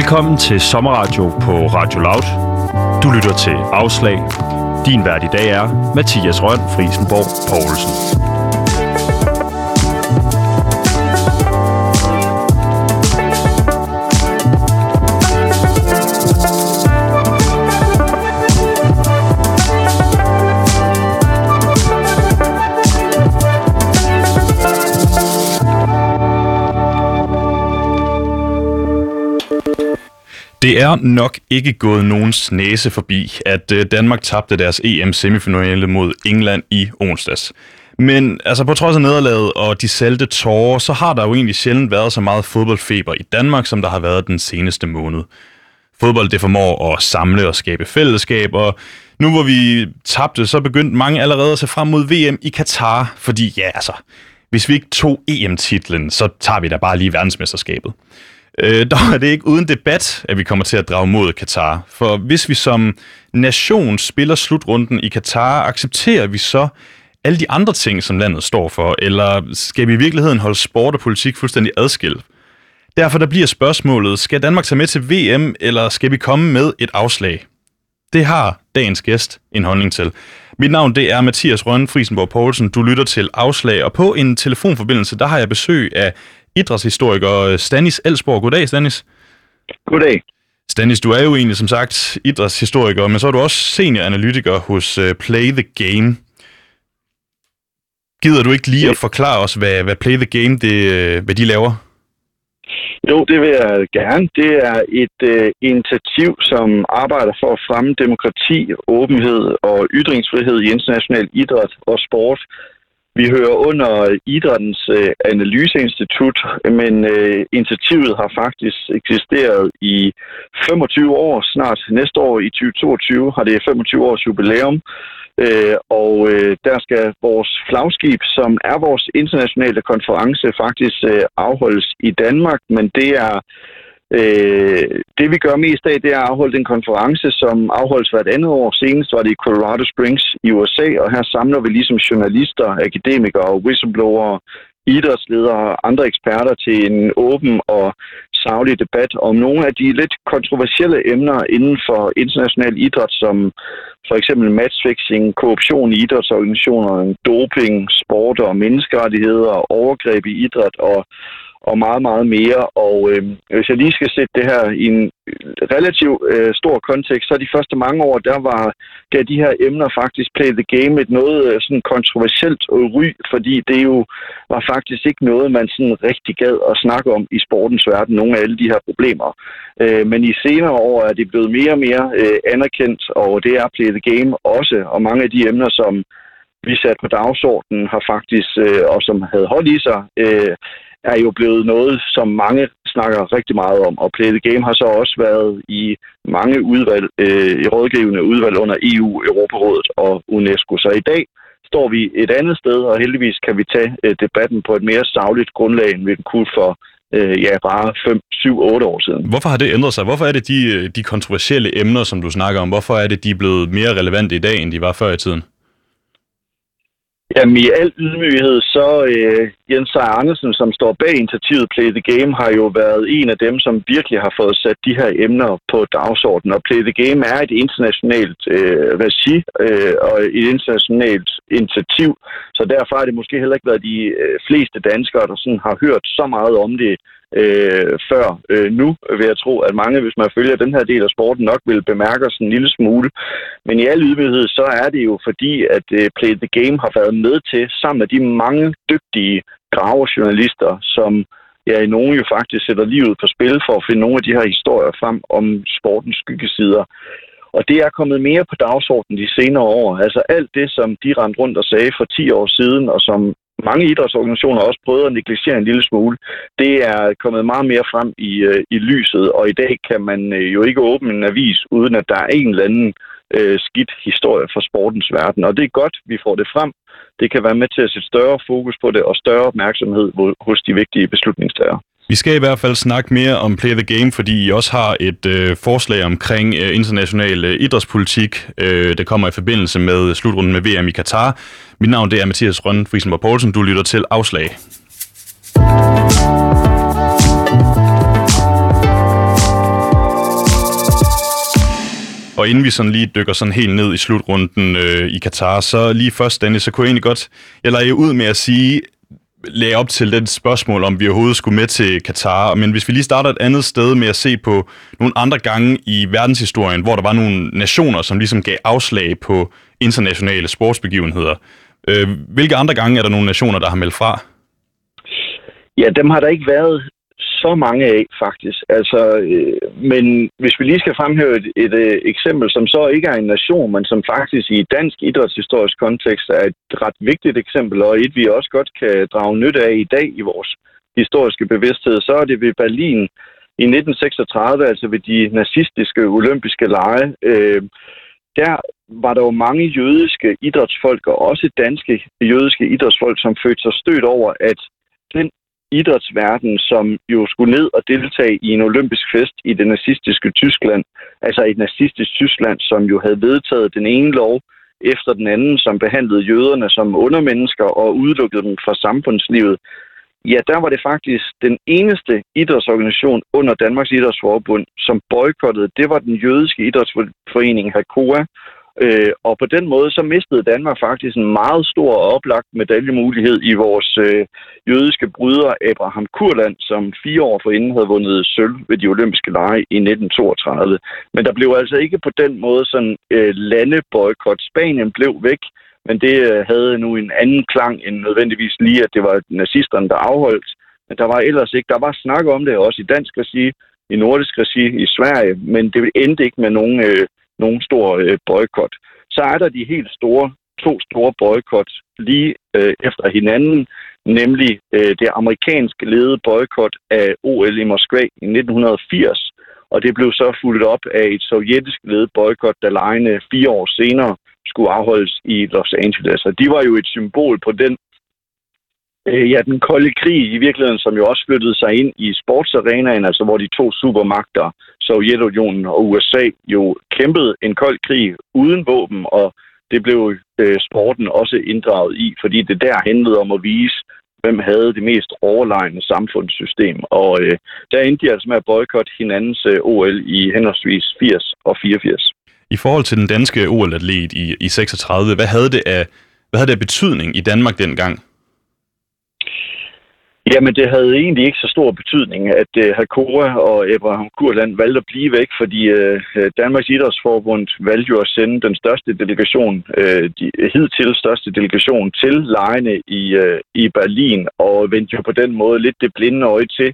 Velkommen til Sommerradio på Radio Loud. Du lytter til Afslag. Din vært i dag er Mathias Røn Frisenborg Poulsen. Det er nok ikke gået nogens næse forbi, at øh, Danmark tabte deres EM-semifinale mod England i onsdags. Men altså på trods af nederlaget og de salte tårer, så har der jo egentlig sjældent været så meget fodboldfeber i Danmark, som der har været den seneste måned. Fodbold det formår at samle og skabe fællesskab, og nu hvor vi tabte, så begyndte mange allerede at se frem mod VM i Katar, fordi ja, altså, hvis vi ikke tog EM-titlen, så tager vi da bare lige verdensmesterskabet. Øh, dog er det ikke uden debat, at vi kommer til at drage mod Katar. For hvis vi som nation spiller slutrunden i Katar, accepterer vi så alle de andre ting, som landet står for, eller skal vi i virkeligheden holde sport og politik fuldstændig adskilt? Derfor der bliver spørgsmålet, skal Danmark tage med til VM, eller skal vi komme med et afslag? Det har dagens gæst en holdning til. Mit navn det er Mathias Rønne Frisenborg Poulsen. Du lytter til Afslag, og på en telefonforbindelse, der har jeg besøg af idrætshistoriker Stanis Elsborg. Goddag, Stanis. Goddag. Stanis, du er jo egentlig som sagt idrætshistoriker, men så er du også senioranalytiker hos uh, Play the Game. Gider du ikke lige at forklare os, hvad, hvad Play the Game det, øh, hvad de laver? Jo, det vil jeg gerne. Det er et uh, initiativ, som arbejder for at fremme demokrati, åbenhed og ytringsfrihed i international idræt og sport vi hører under Idrættens øh, Analyseinstitut, men øh, initiativet har faktisk eksisteret i 25 år. Snart næste år i 2022 har det 25 års jubilæum. Øh, og øh, der skal vores flagskib, som er vores internationale konference, faktisk øh, afholdes i Danmark, men det er Øh, det vi gør mest af, det er at afholde en konference, som afholdes hvert andet år. Senest var det i Colorado Springs i USA, og her samler vi ligesom journalister, akademikere og whistleblowere, idrætsledere og andre eksperter til en åben og savlig debat om nogle af de lidt kontroversielle emner inden for international idræt, som for eksempel matchfixing, korruption i idrætsorganisationer, doping, sport og menneskerettigheder, overgreb i idræt og og meget, meget mere. Og øh, hvis jeg lige skal sætte det her i en relativt øh, stor kontekst, så de første mange år, der var der de her emner faktisk play the game et noget øh, sådan kontroversielt ry, fordi det jo var faktisk ikke noget, man sådan rigtig gad at snakke om i sportens verden, nogle af alle de her problemer. Øh, men i senere år er det blevet mere og mere øh, anerkendt, og det er play the game også, og mange af de emner, som vi satte på dagsordenen, har faktisk, øh, og som havde hold i sig, øh, er jo blevet noget, som mange snakker rigtig meget om. Og Play the Game har så også været i mange udvalg, øh, i rådgivende udvalg under EU, Europarådet og UNESCO. Så i dag står vi et andet sted, og heldigvis kan vi tage øh, debatten på et mere savligt grundlag, end vi kunne for øh, ja, bare 5, 7, 8 år siden. Hvorfor har det ændret sig? Hvorfor er det de, øh, de kontroversielle emner, som du snakker om, hvorfor er det, de er blevet mere relevante i dag, end de var før i tiden? Jamen i al ydmyghed, så øh, Jens Seier Andersen, som står bag initiativet Play the Game, har jo været en af dem, som virkelig har fået sat de her emner på dagsordenen. Og Play the Game er et internationalt øh, regi øh, og et internationalt initiativ, så derfor har det måske heller ikke været de øh, fleste danskere, der sådan har hørt så meget om det øh, før øh, nu, vil jeg tro, at mange, hvis man følger den her del af sporten, nok vil bemærke os en lille smule. Men i al ydmyghed, så er det jo fordi, at øh, Play the Game har været med til, sammen med de mange dygtige gravejournalister, som ja, i nogen jo faktisk sætter livet på spil for at finde nogle af de her historier frem om sportens skyggesider. Og det er kommet mere på dagsordenen de senere år. Altså alt det, som de rendte rundt og sagde for 10 år siden, og som mange idrætsorganisationer også prøvet at negligere en lille smule. Det er kommet meget mere frem i, øh, i lyset, og i dag kan man øh, jo ikke åbne en avis, uden at der er en eller anden øh, skidt historie fra sportens verden. Og det er godt, vi får det frem. Det kan være med til at sætte større fokus på det og større opmærksomhed hos de vigtige beslutningstagere. Vi skal i hvert fald snakke mere om Play the Game, fordi I også har et øh, forslag omkring øh, international øh, idrætspolitik. Øh, det kommer i forbindelse med slutrunden med VM i Katar. Mit navn det er Mathias Rønne Friesenborg Poulsen. Du lytter til Afslag. Og inden vi sådan lige dykker sådan helt ned i slutrunden øh, i Katar, så lige først, Dennis, så kunne jeg egentlig godt, jeg leger ud med at sige, lagde op til det spørgsmål, om vi overhovedet skulle med til Katar. Men hvis vi lige starter et andet sted med at se på nogle andre gange i verdenshistorien, hvor der var nogle nationer, som ligesom gav afslag på internationale sportsbegivenheder. Øh, hvilke andre gange er der nogle nationer, der har meldt fra? Ja, dem har der ikke været så mange af, faktisk. Altså, øh, men hvis vi lige skal fremhæve et, et, et øh, eksempel, som så ikke er en nation, men som faktisk i dansk idrætshistorisk kontekst er et ret vigtigt eksempel, og et vi også godt kan drage nytte af i dag i vores historiske bevidsthed, så er det ved Berlin i 1936, altså ved de nazistiske olympiske lege. Øh, der var der jo mange jødiske idrætsfolk, og også danske jødiske idrætsfolk, som følte sig stødt over, at den idrætsverden, som jo skulle ned og deltage i en olympisk fest i det nazistiske Tyskland, altså et nazistisk Tyskland, som jo havde vedtaget den ene lov efter den anden, som behandlede jøderne som undermennesker og udelukkede dem fra samfundslivet, ja, der var det faktisk den eneste idrætsorganisation under Danmarks Idrætsforbund, som boykottede. Det var den jødiske idrætsforening HAKOA, Øh, og på den måde så mistede Danmark faktisk en meget stor og oplagt medaljemulighed i vores øh, jødiske bryder Abraham Kurland, som fire år forinden havde vundet sølv ved de olympiske lege i 1932. Men der blev altså ikke på den måde sådan øh, landeboykot. Spanien blev væk, men det øh, havde nu en anden klang end nødvendigvis lige, at det var nazisterne, der afholdt. Men der var ellers ikke, der var snak om det også i dansk regi, i nordisk regi, i Sverige, men det endte ikke med nogen øh, nogen stor øh, boykot. Så er der de helt store, to store boykot lige øh, efter hinanden, nemlig øh, det amerikansk ledede boykot af OL i Moskva i 1980, og det blev så fulgt op af et sovjetisk ledet boykot, der lejene fire år senere skulle afholdes i Los Angeles. Og de var jo et symbol på den øh, ja, den kolde krig i virkeligheden, som jo også flyttede sig ind i sportsarenaen, altså hvor de to supermagter, Sovjetunionen og USA, jo kæmpede en kold krig uden våben, og det blev øh, sporten også inddraget i, fordi det der handlede om at vise, hvem havde det mest overlegne samfundssystem. Og øh, der endte de altså med at boykotte hinandens øh, OL i henholdsvis 80 og 84. I forhold til den danske OL-atlet i, i 36, hvad havde det af, hvad havde det af betydning i Danmark dengang? Jamen, det havde egentlig ikke så stor betydning, at uh, Hakora og Abraham Kurland valgte at blive væk, fordi uh, Danmarks Idrætsforbund valgte jo at sende den største delegation, uh, de hidtil største delegation til lejene i, uh, i Berlin, og vendte jo på den måde lidt det blinde øje til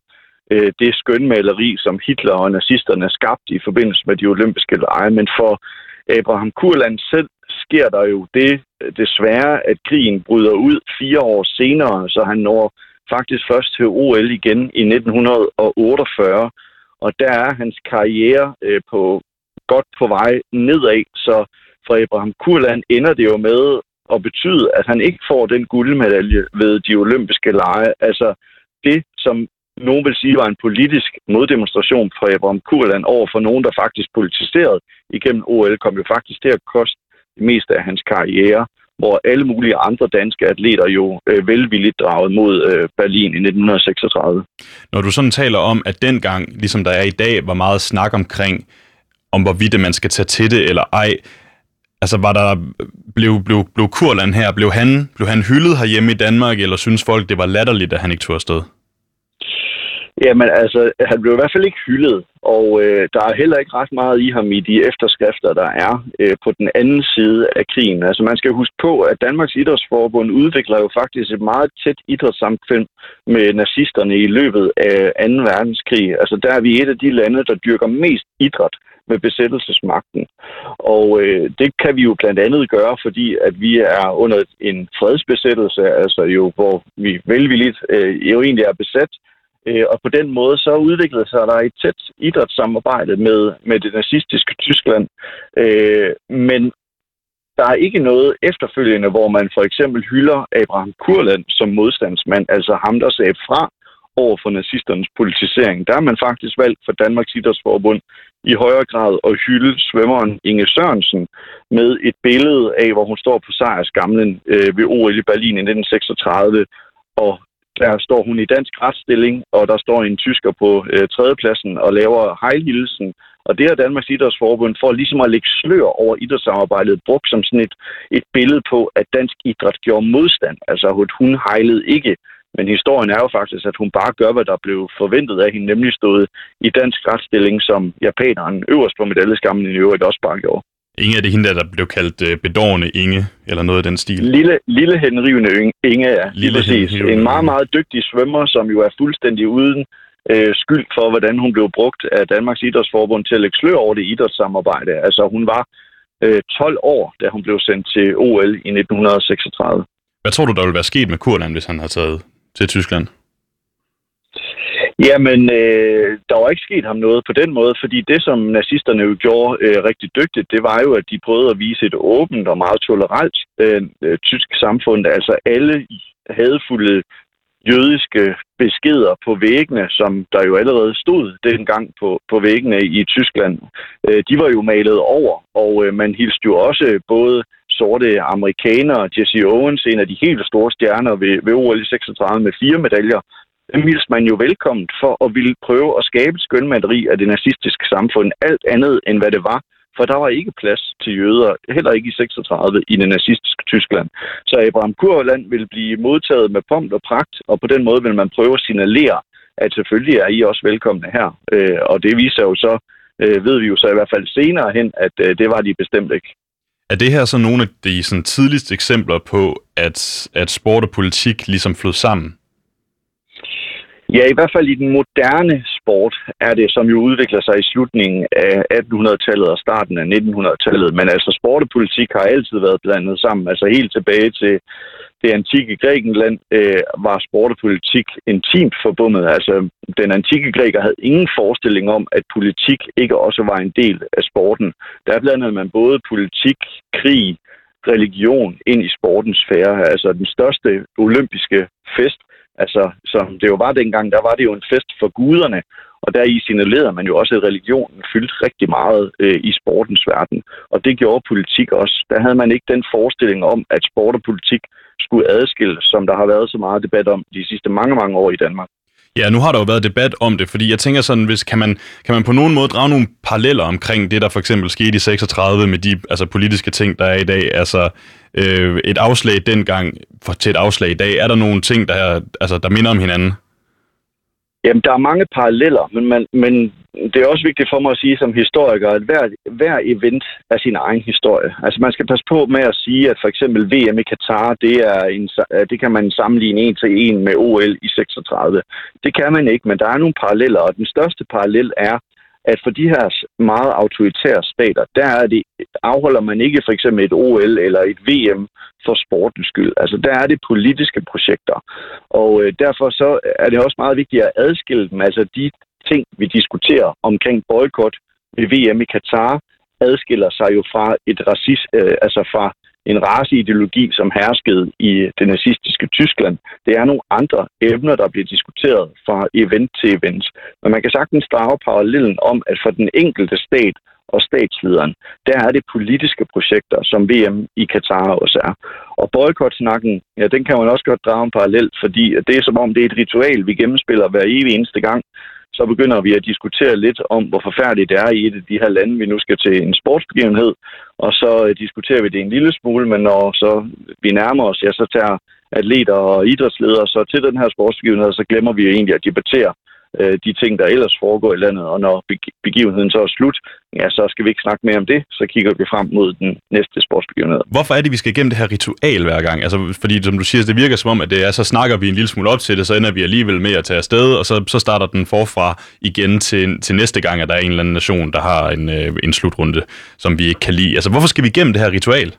uh, det skønmaleri, som Hitler og nazisterne skabte i forbindelse med de olympiske lege. Men for Abraham Kurland selv sker der jo det desværre, at krigen bryder ud fire år senere, så han når faktisk først til OL igen i 1948, og der er hans karriere øh, på godt på vej nedad, så for Abraham Kurland ender det jo med at betyde, at han ikke får den guldmedalje ved de olympiske lege. Altså det, som nogen vil sige var en politisk moddemonstration fra Abraham Kurland over for nogen, der faktisk politiserede igennem OL, kom jo faktisk til at koste det meste af hans karriere hvor alle mulige andre danske atleter jo øh, velvilligt draget mod øh, Berlin i 1936. Når du sådan taler om, at dengang, ligesom der er i dag, var meget snak omkring, om hvorvidt man skal tage til det eller ej, altså var der, blev, blev, blev Kurland her, blev han, blev han hyldet herhjemme i Danmark, eller synes folk, det var latterligt, at han ikke tog afsted? Jamen altså, han blev i hvert fald ikke hyldet, og øh, der er heller ikke ret meget i ham i de efterskrifter, der er øh, på den anden side af krigen. Altså man skal huske på, at Danmarks Idrætsforbund udvikler jo faktisk et meget tæt idrætssamfund med nazisterne i løbet af 2. verdenskrig. Altså der er vi et af de lande, der dyrker mest idræt med besættelsesmagten. Og øh, det kan vi jo blandt andet gøre, fordi at vi er under en fredsbesættelse, altså jo, hvor vi velvilligt øh, jo egentlig er besat Øh, og på den måde så udviklede sig der et tæt idrætssamarbejde med, med det nazistiske Tyskland. Øh, men der er ikke noget efterfølgende, hvor man for eksempel hylder Abraham Kurland som modstandsmand, altså ham, der sagde fra over for nazisternes politisering. Der har man faktisk valgt for Danmarks Idrætsforbund i højere grad at hylde svømmeren Inge Sørensen med et billede af, hvor hun står på sejrsgamlen øh, ved OL i Berlin i 1936 og der står hun i dansk retsstilling, og der står en tysker på øh, tredjepladsen og laver hejlhilsen Og det har Danmarks Idrætsforbund for ligesom at lægge slør over idrætssamarbejdet brugt som sådan et, et billede på, at dansk idræt gjorde modstand. Altså, at hun hejlede ikke men historien er jo faktisk, at hun bare gør, hvad der blev forventet af hende, nemlig stået i dansk retsstilling som japaneren øverst på medaljeskammen i øvrigt også bare gjorde. Inge er det hende, der blev kaldt øh, bedårende Inge, eller noget af den stil? Lille, lille henrivende Inge, ja. Lille præcis. En meget, meget dygtig svømmer, som jo er fuldstændig uden øh, skyld for, hvordan hun blev brugt af Danmarks Idrætsforbund til at lægge slør over det idrætssamarbejde. Altså, hun var øh, 12 år, da hun blev sendt til OL i 1936. Hvad tror du, der ville være sket med Kurland, hvis han havde taget til Tyskland? Jamen, øh, der var ikke sket ham noget på den måde, fordi det, som nazisterne jo gjorde øh, rigtig dygtigt, det var jo, at de prøvede at vise et åbent og meget tolerant øh, øh, tysk samfund. Altså alle hadfulde jødiske beskeder på væggene, som der jo allerede stod dengang på, på væggene i Tyskland, øh, de var jo malet over, og øh, man hilste jo også både sorte amerikanere, Jesse Owens, en af de helt store stjerner ved, ved OL 36 med fire medaljer, dem hilste man jo velkommen for at ville prøve at skabe skønmaleri af det nazistiske samfund, alt andet end hvad det var, for der var ikke plads til jøder, heller ikke i 36 i det nazistiske Tyskland. Så Abraham Kurland vil blive modtaget med pomp og pragt, og på den måde vil man prøve at signalere, at selvfølgelig er I også velkomne her. Øh, og det viser jo så, øh, ved vi jo så i hvert fald senere hen, at øh, det var de bestemt ikke. Er det her så nogle af de sådan, tidligste eksempler på, at, at sport og politik ligesom flød sammen? Ja, i hvert fald i den moderne sport er det, som jo udvikler sig i slutningen af 1800-tallet og starten af 1900-tallet. Men altså sport og politik har altid været blandet sammen. Altså helt tilbage til det antikke Grækenland øh, var sport og politik intimt forbundet. Altså den antikke græker havde ingen forestilling om, at politik ikke også var en del af sporten. Der blandede man både politik, krig, religion ind i sportens sfære. Altså den største olympiske fest Altså, som det jo var dengang, der var det jo en fest for guderne, og der i signalerede man jo også, at religionen fyldte rigtig meget øh, i sportens verden. Og det gjorde politik også. Der havde man ikke den forestilling om, at sport og politik skulle adskilles, som der har været så meget debat om de sidste mange, mange år i Danmark. Ja, nu har der jo været debat om det, fordi jeg tænker sådan, hvis kan man, kan man på nogen måde drage nogle paralleller omkring det, der for eksempel skete i 36 med de altså, politiske ting, der er i dag, altså øh, et afslag dengang for, til et afslag i dag, er der nogle ting, der, altså, der minder om hinanden? Jamen, der er mange paralleller, men, man, men det er også vigtigt for mig at sige som historiker, at hver, hver event er sin egen historie. Altså, man skal passe på med at sige, at for eksempel VM i Katar, det, er en, det kan man sammenligne en til en med OL i 36. Det kan man ikke, men der er nogle paralleller, og den største parallel er, at for de her meget autoritære stater, der er det, afholder man ikke for eksempel et OL eller et VM for sportens skyld. Altså der er det politiske projekter. Og øh, derfor så er det også meget vigtigt at adskille dem. Altså de ting, vi diskuterer omkring boykot ved VM i Katar, adskiller sig jo fra et racist, øh, altså fra en raceideologi, som herskede i det nazistiske Tyskland. Det er nogle andre emner, der bliver diskuteret fra event til event. Men man kan sagtens drage parallellen om, at for den enkelte stat og statslederen, der er det politiske projekter, som VM i Katar også er. Og boykotsnakken, ja, den kan man også godt drage en parallel, fordi det er som om, det er et ritual, vi gennemspiller hver evig eneste gang, så begynder vi at diskutere lidt om, hvor forfærdeligt det er i et af de her lande, vi nu skal til en sportsbegivenhed, og så øh, diskuterer vi det en lille smule, men når så vi nærmer os, ja, så tager atleter og idrætsledere så til den her sportsbegivenhed, så glemmer vi jo egentlig at debattere øh, de ting, der ellers foregår i landet. Og når begivenheden så er slut, ja, så skal vi ikke snakke mere om det. Så kigger vi frem mod den næste sportsbegivenhed. Hvorfor er det, vi skal igennem det her ritual hver gang? Altså, fordi som du siger, det virker som om, at det er, så snakker vi en lille smule op til det, så ender vi alligevel med at tage afsted, og så, så starter den forfra igen til, til næste gang, at der er en eller anden nation, der har en, øh, en slutrunde, som vi ikke kan lide. Altså, hvorfor skal vi igennem det her ritual?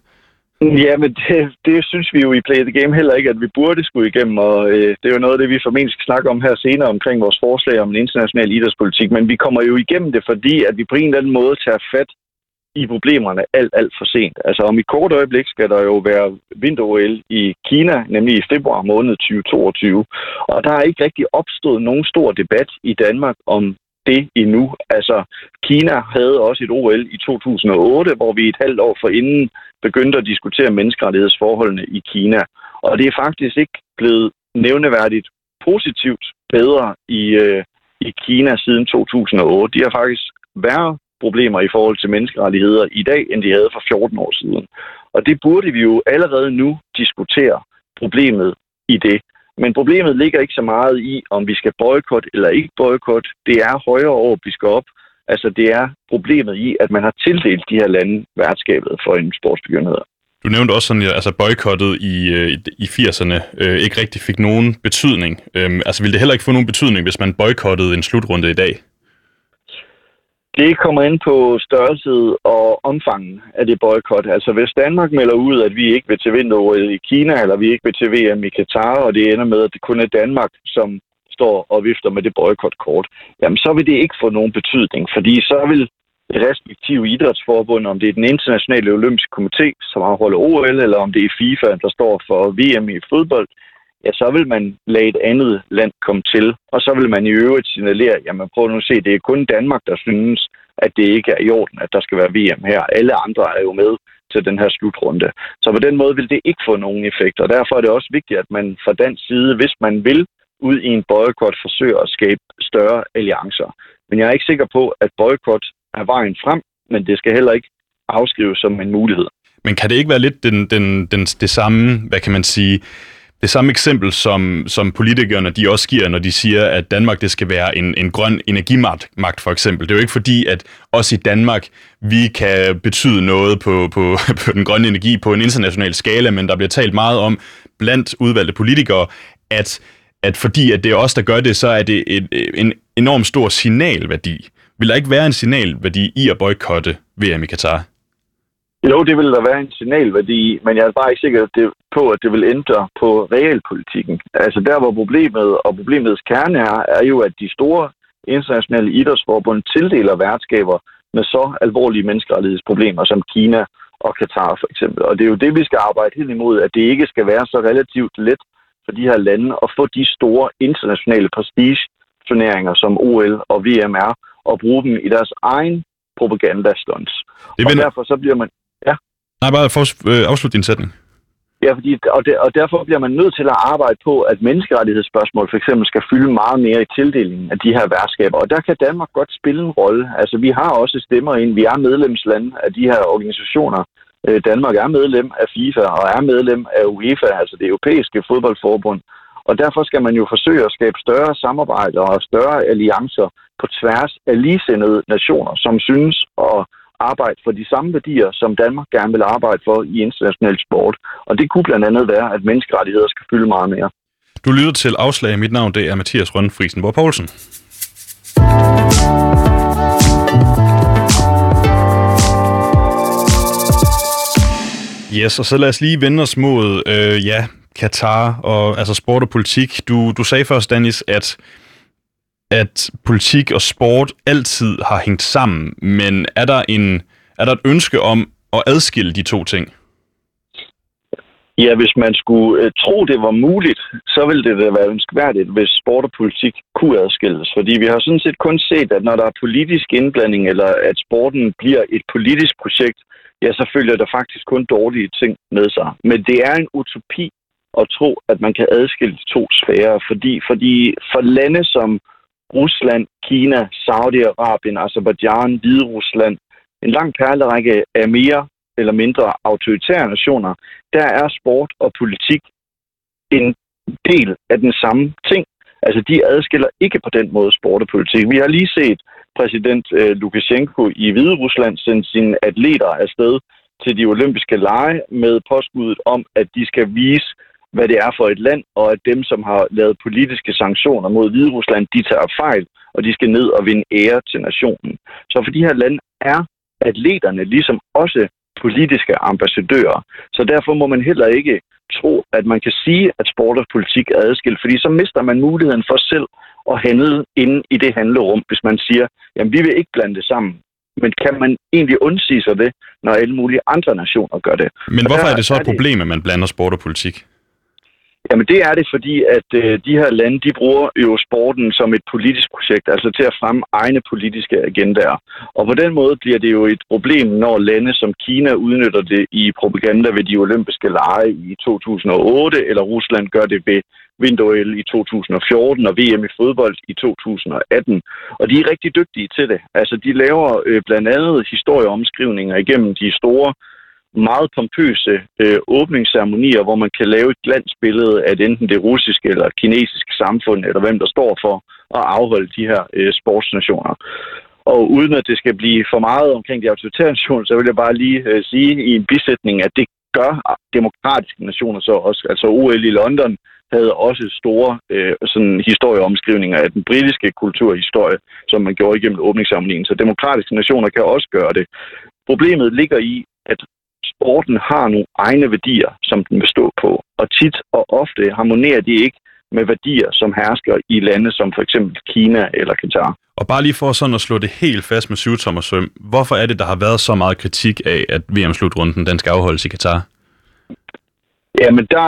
Ja, men det, det synes vi jo i Play the Game heller ikke, at vi burde skulle igennem, og øh, det er jo noget af det, vi formentlig skal snakke om her senere omkring vores forslag om en international idrætspolitik, men vi kommer jo igennem det, fordi at vi på en eller anden måde tager fat i problemerne alt, alt for sent. Altså om i kort øjeblik skal der jo være vinter i Kina, nemlig i februar måned 2022, og der er ikke rigtig opstået nogen stor debat i Danmark om det endnu. Altså, Kina havde også et OL i 2008, hvor vi et halvt år forinden begyndte at diskutere menneskerettighedsforholdene i Kina. Og det er faktisk ikke blevet nævneværdigt positivt bedre i, øh, i Kina siden 2008. De har faktisk værre problemer i forhold til menneskerettigheder i dag, end de havde for 14 år siden. Og det burde vi jo allerede nu diskutere problemet i det. Men problemet ligger ikke så meget i, om vi skal boykotte eller ikke boykotte. Det er højere over, vi skal op. Altså det er problemet i, at man har tildelt de her lande værtskabet for en sportsbegivenhed. Du nævnte også sådan, at altså boykottet i, øh, i, i 80'erne øh, ikke rigtig fik nogen betydning. Øhm, altså ville det heller ikke få nogen betydning, hvis man boykottede en slutrunde i dag? Det kommer ind på størrelse og omfangen af det boykot. Altså hvis Danmark melder ud, at vi ikke vil til vinter i Kina, eller vi ikke vil til VM i Katar, og det ender med, at det kun er Danmark, som står og vifter med det boykotkort, jamen så vil det ikke få nogen betydning, fordi så vil det respektive idrætsforbund, om det er den internationale olympiske komité, som afholder OL, eller om det er FIFA, der står for VM i fodbold, ja, så vil man lade et andet land komme til, og så vil man i øvrigt signalere, jamen prøv nu at se, det er kun Danmark, der synes, at det ikke er i orden, at der skal være VM her. Alle andre er jo med til den her slutrunde. Så på den måde vil det ikke få nogen effekt, og derfor er det også vigtigt, at man fra den side, hvis man vil ud i en boykot, forsøger at skabe større alliancer. Men jeg er ikke sikker på, at boykot er vejen frem, men det skal heller ikke afskrives som en mulighed. Men kan det ikke være lidt den, den, den, det samme, hvad kan man sige, det samme eksempel, som, som politikerne de også giver, når de siger, at Danmark det skal være en, en grøn energimagt, magt, for eksempel. Det er jo ikke fordi, at også i Danmark, vi kan betyde noget på, på, på den grønne energi på en international skala, men der bliver talt meget om blandt udvalgte politikere, at, at fordi at det er os, der gør det, så er det et, en enorm stor signalværdi. Vil der ikke være en signalværdi i at boykotte VM i Katar? Jo, det vil der være en signalværdi, men jeg er bare ikke sikker på, at det vil ændre på realpolitikken. Altså der, hvor problemet og problemets kerne er, er jo, at de store internationale idrætsforbund tildeler værtskaber med så alvorlige menneskerettighedsproblemer som Kina og Katar for eksempel. Og det er jo det, vi skal arbejde helt imod, at det ikke skal være så relativt let for de her lande at få de store internationale prestige-turneringer som OL og VM er, og bruge dem i deres egen propagandastunts. Og derfor så bliver man. Nej, bare for, øh, afslut din sætning. Ja, fordi, og, der, og derfor bliver man nødt til at arbejde på, at menneskerettighedsspørgsmål for eksempel skal fylde meget mere i tildelingen af de her værtskaber. Og der kan Danmark godt spille en rolle. Altså, vi har også stemmer ind. Vi er medlemsland af de her organisationer. Øh, Danmark er medlem af FIFA og er medlem af UEFA, altså det europæiske fodboldforbund. Og derfor skal man jo forsøge at skabe større samarbejder og større alliancer på tværs af ligesindede nationer, som synes at arbejde for de samme værdier, som Danmark gerne vil arbejde for i international sport. Og det kunne blandt andet være, at menneskerettigheder skal fylde meget mere. Du lytter til Afslag. Mit navn det er Mathias Rønne Hvor Poulsen. Yes, og så lad os lige vende os mod, øh, ja, Katar og altså sport og politik. Du, du sagde først, Dennis, at at politik og sport altid har hængt sammen, men er der, en, er der et ønske om at adskille de to ting? Ja, hvis man skulle øh, tro, det var muligt, så ville det da være ønskværdigt, hvis sport og politik kunne adskilles. Fordi vi har sådan set kun set, at når der er politisk indblanding, eller at sporten bliver et politisk projekt, ja, så følger der faktisk kun dårlige ting med sig. Men det er en utopi at tro, at man kan adskille de to sfærer, fordi, fordi for lande som Rusland, Kina, Saudi-Arabien, Azerbaijan, Hvide Rusland, en lang perlerække af mere eller mindre autoritære nationer, der er sport og politik en del af den samme ting. Altså, de adskiller ikke på den måde sport og politik. Vi har lige set præsident øh, Lukashenko i Hvide Rusland sende sine atleter afsted til de olympiske lege med påskuddet om, at de skal vise hvad det er for et land, og at dem, som har lavet politiske sanktioner mod Hvide Rusland, de tager fejl, og de skal ned og vinde ære til nationen. Så for de her lande er atleterne ligesom også politiske ambassadører. Så derfor må man heller ikke tro, at man kan sige, at sport og politik er adskilt, fordi så mister man muligheden for selv at handle inde i det handlerum, hvis man siger, jamen vi vil ikke blande det sammen. Men kan man egentlig undsige sig det, når alle mulige andre nationer gør det? Men hvorfor er det så et problem, at man blander sport og politik? Jamen det er det, fordi at øh, de her lande, de bruger jo sporten som et politisk projekt, altså til at fremme egne politiske agendaer. Og på den måde bliver det jo et problem, når lande som Kina udnytter det i propaganda ved de olympiske lege i 2008, eller Rusland gør det ved vinter i 2014 og VM i fodbold i 2018. Og de er rigtig dygtige til det. Altså de laver øh, blandt andet historieomskrivninger igennem de store meget pompøse øh, åbningsceremonier, hvor man kan lave et glansbillede af enten det russiske eller kinesiske samfund, eller hvem der står for at afholde de her øh, sportsnationer. Og uden at det skal blive for meget omkring de autoritære nationer, så vil jeg bare lige øh, sige i en bisætning, at det gør demokratiske nationer så også. Altså OL i London havde også store øh, sådan historieomskrivninger af den britiske kulturhistorie, som man gjorde igennem åbningsceremonien. Så demokratiske nationer kan også gøre det. Problemet ligger i, at sporten har nogle egne værdier, som den stå på. Og tit og ofte harmonerer de ikke med værdier, som hersker i lande som for eksempel Kina eller Katar. Og bare lige for sådan at slå det helt fast med syvtommersøm, hvorfor er det, der har været så meget kritik af, at VM-slutrunden den skal afholdes i Katar? Jamen, der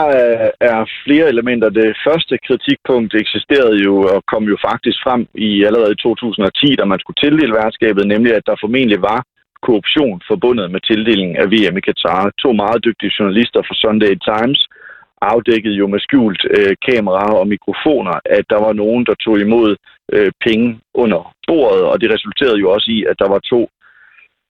er flere elementer. Det første kritikpunkt eksisterede jo og kom jo faktisk frem i allerede 2010, da man skulle tildele værtskabet, nemlig at der formentlig var korruption forbundet med tildelingen af VM i Katar. To meget dygtige journalister fra Sunday Times afdækkede jo med skjult øh, kamera og mikrofoner, at der var nogen, der tog imod øh, penge under bordet, og det resulterede jo også i, at der var to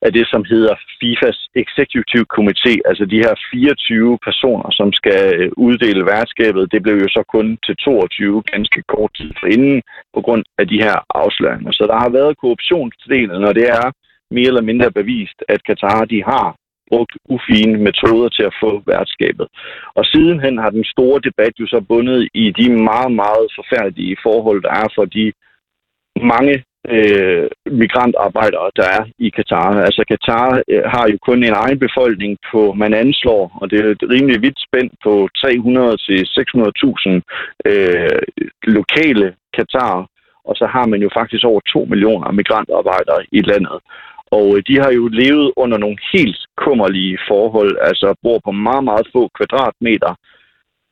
af det, som hedder FIFAs Executive Committee, altså de her 24 personer, som skal øh, uddele værtskabet. Det blev jo så kun til 22 ganske kort tid forinden på grund af de her afsløringer. Så der har været korruptionsdelen, og det er mere eller mindre bevist, at Katar de har brugt ufine metoder til at få værtskabet. Og sidenhen har den store debat jo så bundet i de meget, meget forfærdelige forhold, der er for de mange øh, migrantarbejdere, der er i Katar. Altså Katar øh, har jo kun en egen befolkning på, man anslår, og det er et rimelig vidt spænd på 300 til 600.000 øh, lokale Katar, og så har man jo faktisk over 2 millioner migrantarbejdere i landet. Og øh, de har jo levet under nogle helt kummerlige forhold, altså bor på meget, meget få kvadratmeter.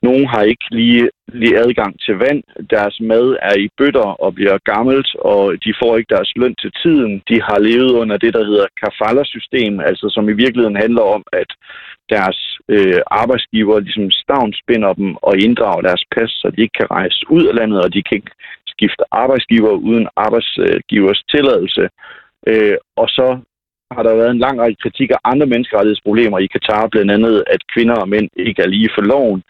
Nogle har ikke lige, lige adgang til vand. Deres mad er i bøtter og bliver gammelt, og de får ikke deres løn til tiden. De har levet under det, der hedder kafala-system, altså som i virkeligheden handler om, at deres øh, arbejdsgiver ligesom stavnspinder dem og inddrager deres pas, så de ikke kan rejse ud af landet, og de kan ikke skifte arbejdsgiver uden arbejdsgivers tilladelse. Øh, og så har der været en lang række kritik af andre menneskerettighedsproblemer i Katar, blandt andet, at kvinder og mænd ikke er lige for loven.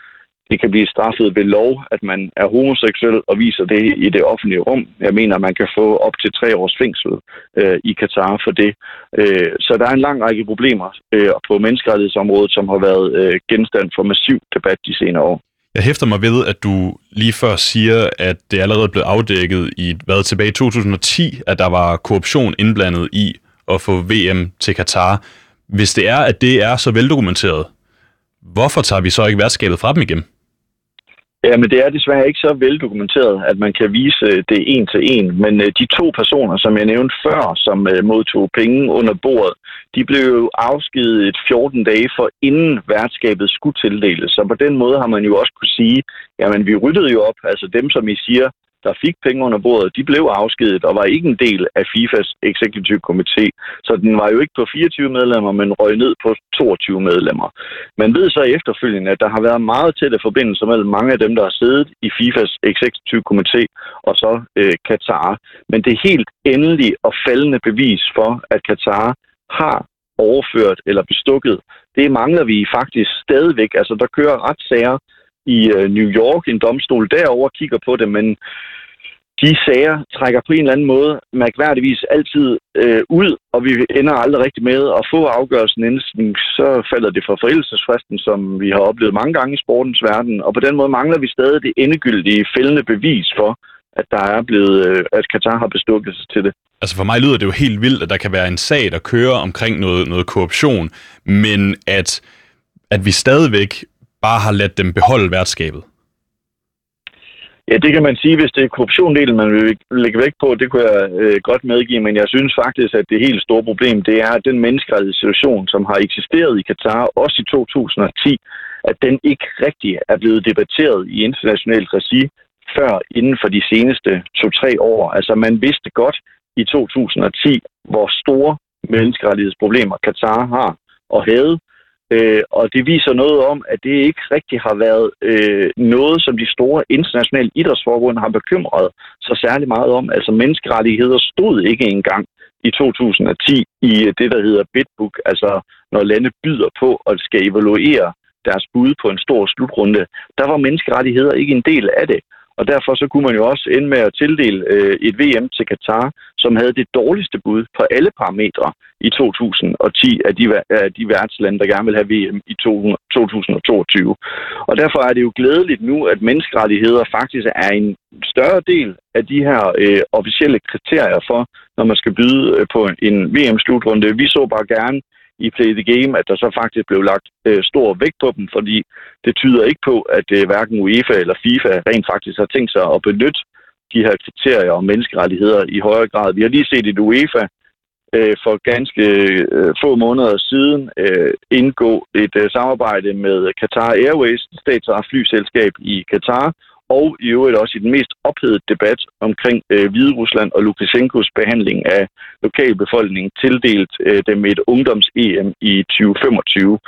Det kan blive straffet ved lov, at man er homoseksuel og viser det i det offentlige rum. Jeg mener, at man kan få op til tre års fængsel øh, i Katar for det. Øh, så der er en lang række problemer øh, på menneskerettighedsområdet, som har været øh, genstand for massiv debat de senere år. Jeg hæfter mig ved, at du lige før siger, at det allerede blev afdækket i hvad tilbage i 2010, at der var korruption indblandet i at få VM til Katar. Hvis det er, at det er så veldokumenteret, hvorfor tager vi så ikke værtskabet fra dem igen? Ja, men det er desværre ikke så veldokumenteret, at man kan vise øh, det en til en. Men øh, de to personer, som jeg nævnte før, som øh, modtog penge under bordet, de blev jo afskedet 14 dage for inden værtskabet skulle tildeles. Så på den måde har man jo også kunne sige, jamen vi ryddede jo op, altså dem, som I siger, der fik penge under bordet, de blev afskedet og var ikke en del af FIFAs Executive Komité. Så den var jo ikke på 24 medlemmer, men røg ned på 22 medlemmer. Man ved så efterfølgende, at der har været meget tætte forbindelser mellem mange af dem, der har siddet i FIFAs Executive Komité og så øh, Katar. Men det helt endelige og faldende bevis for, at Katar har overført eller bestukket, det mangler vi faktisk stadigvæk. Altså, der kører retssager i øh, New York, en domstol derover kigger på det, men de sager trækker på en eller anden måde mærkværdigvis altid øh, ud, og vi ender aldrig rigtig med at få afgørelsen inden, så falder det fra forældelsesfristen, som vi har oplevet mange gange i sportens verden, og på den måde mangler vi stadig det endegyldige fældende bevis for, at der er blevet, øh, at Katar har bestukket sig til det. Altså for mig lyder det jo helt vildt, at der kan være en sag, der kører omkring noget, noget korruption, men at, at vi stadigvæk bare har ladt dem beholde værtskabet? Ja, det kan man sige, hvis det er korruptiondelen, man vil lægge vægt på. Det kunne jeg øh, godt medgive, men jeg synes faktisk, at det helt store problem, det er, at den menneskerettighedssituation, som har eksisteret i Katar, også i 2010, at den ikke rigtig er blevet debatteret i internationalt regi før inden for de seneste to-tre år. Altså man vidste godt i 2010, hvor store menneskerettighedsproblemer Katar har og havde, Øh, og det viser noget om, at det ikke rigtig har været øh, noget, som de store internationale idrætsforbund har bekymret sig særlig meget om. Altså menneskerettigheder stod ikke engang i 2010 i øh, det, der hedder Bitbook, altså når lande byder på og skal evaluere deres bud på en stor slutrunde. Der var menneskerettigheder ikke en del af det. Og derfor så kunne man jo også ende med at tildele øh, et VM til Katar, som havde det dårligste bud på alle parametre i 2010 af de, af de værtslande, der gerne vil have VM i 2022. Og derfor er det jo glædeligt nu, at menneskerettigheder faktisk er en større del af de her øh, officielle kriterier for, når man skal byde øh, på en VM-slutrunde. Vi så bare gerne, i Play the Game, at der så faktisk blev lagt øh, stor vægt på dem, fordi det tyder ikke på, at øh, hverken UEFA eller FIFA rent faktisk har tænkt sig at benytte de her kriterier om menneskerettigheder i højere grad. Vi har lige set et UEFA øh, for ganske øh, få måneder siden øh, indgå et øh, samarbejde med Qatar Airways, statsejet flyselskab i Qatar, og i øvrigt også i den mest ophedede debat omkring øh, Hvide Rusland og Lukashenkos behandling af lokalbefolkningen tildelt øh, dem et ungdoms-EM i 2025.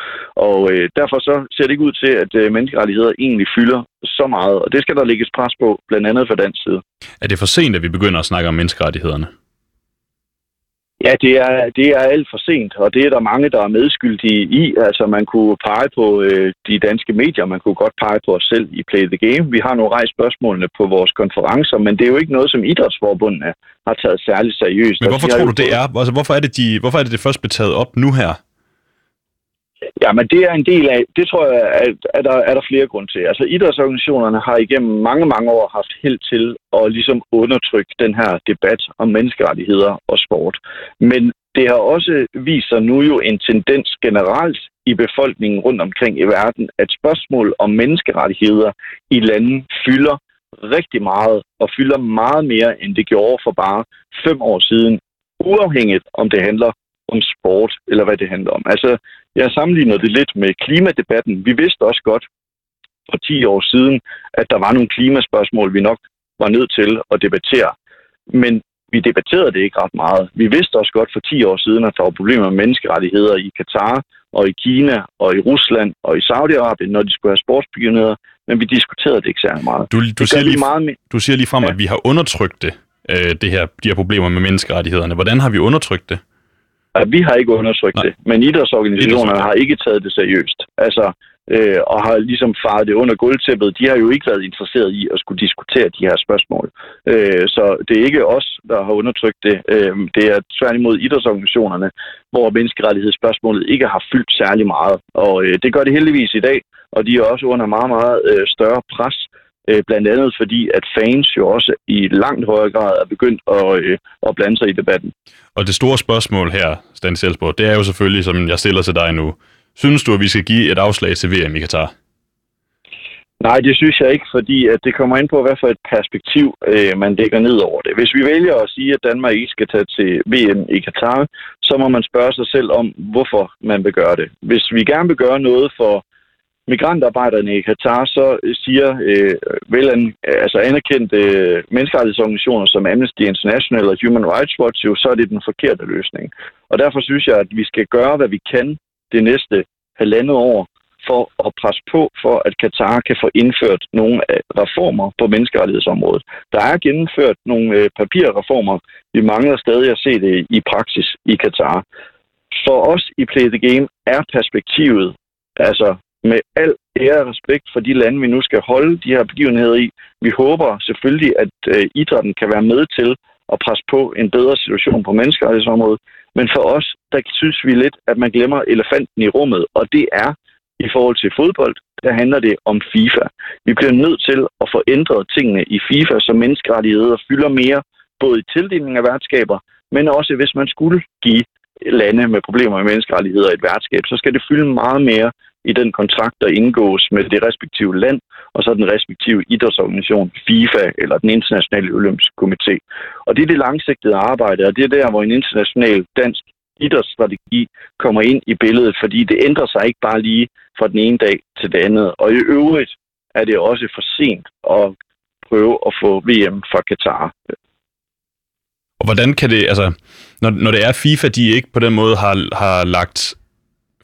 Og øh, derfor så ser det ikke ud til, at øh, menneskerettigheder egentlig fylder så meget, og det skal der lægges pres på, blandt andet fra dansk side. Er det for sent, at vi begynder at snakke om menneskerettighederne? Ja, det er, det er alt for sent, og det er der mange, der er medskyldige i. Altså, man kunne pege på øh, de danske medier, man kunne godt pege på os selv i Play the Game. Vi har nu rejst spørgsmålene på vores konferencer, men det er jo ikke noget, som idrætsforbundene har taget særligt seriøst. Men hvorfor tror du, det er? Altså, hvorfor er det, de, hvorfor er det, det først blevet taget op nu her? Ja, men det er en del af, det tror jeg, at, at der, er der flere grunde til. Altså idrætsorganisationerne har igennem mange, mange år haft held til at ligesom undertrykke den her debat om menneskerettigheder og sport. Men det har også vist sig nu jo en tendens generelt i befolkningen rundt omkring i verden, at spørgsmål om menneskerettigheder i lande fylder rigtig meget og fylder meget mere, end det gjorde for bare fem år siden, uafhængigt om det handler om sport, eller hvad det handler om. Altså, jeg sammenligner det lidt med klimadebatten. Vi vidste også godt for 10 år siden, at der var nogle klimaspørgsmål, vi nok var nødt til at debattere. Men vi debatterede det ikke ret meget. Vi vidste også godt for 10 år siden, at der var problemer med menneskerettigheder i Katar og i Kina og i Rusland og i Saudi-Arabien, når de skulle have sportsbegivenheder, men vi diskuterede det ikke særlig meget. Du, du, siger, lige, meget med... du siger lige frem, ja. at vi har undertrykt det, øh, det her, de her problemer med menneskerettighederne. Hvordan har vi undertrykt det? Vi har ikke undersøgt Nej. det, men idrætsorganisationerne har ikke taget det seriøst. Altså, øh, og har ligesom faret det under gulvtæppet. De har jo ikke været interesseret i at skulle diskutere de her spørgsmål. Øh, så det er ikke os, der har undertrykt det. Øh, det er tværtimod idrætsorganisationerne, hvor menneskerettighedsspørgsmålet ikke har fyldt særlig meget. Og øh, det gør det heldigvis i dag, og de er også under meget, meget øh, større pres Øh, blandt andet fordi, at fans jo også i langt højere grad er begyndt at, øh, at blande sig i debatten. Og det store spørgsmål her, Stan Selsborg, det er jo selvfølgelig, som jeg stiller til dig nu. Synes du, at vi skal give et afslag til VM i Katar? Nej, det synes jeg ikke, fordi at det kommer ind på, hvad for et perspektiv øh, man lægger ned over det. Hvis vi vælger at sige, at Danmark ikke skal tage til VM i Katar, så må man spørge sig selv om, hvorfor man vil gøre det. Hvis vi gerne vil gøre noget for migrantarbejderne i Katar, så øh, siger øh, vel an, øh, altså anerkendte øh, menneskerettighedsorganisationer som Amnesty International og Human Rights Watch, jo, så er det den forkerte løsning. Og derfor synes jeg, at vi skal gøre, hvad vi kan det næste halvandet år for at presse på for, at Katar kan få indført nogle øh, reformer på menneskerettighedsområdet. Der er gennemført nogle øh, papirreformer. Vi mangler stadig at se det i praksis i Katar. For os i Play the Game er perspektivet, altså med al ære og respekt for de lande, vi nu skal holde de her begivenheder i. Vi håber selvfølgelig, at øh, idrætten kan være med til at presse på en bedre situation på menneskerettighedsområdet. Men for os, der synes vi lidt, at man glemmer elefanten i rummet, og det er i forhold til fodbold, der handler det om FIFA. Vi bliver nødt til at få ændret tingene i FIFA, så menneskerettigheder fylder mere, både i tildeling af værtskaber, men også hvis man skulle give lande med problemer med menneskerettigheder et værtskab, så skal det fylde meget mere i den kontrakt, der indgås med det respektive land, og så den respektive idrætsorganisation, FIFA eller den internationale olympiske komité. Og det er det langsigtede arbejde, og det er der, hvor en international dansk idrætsstrategi kommer ind i billedet, fordi det ændrer sig ikke bare lige fra den ene dag til det andet. Og i øvrigt er det også for sent at prøve at få VM fra Katar. Og hvordan kan det, altså, når, når det er FIFA, de ikke på den måde har, har lagt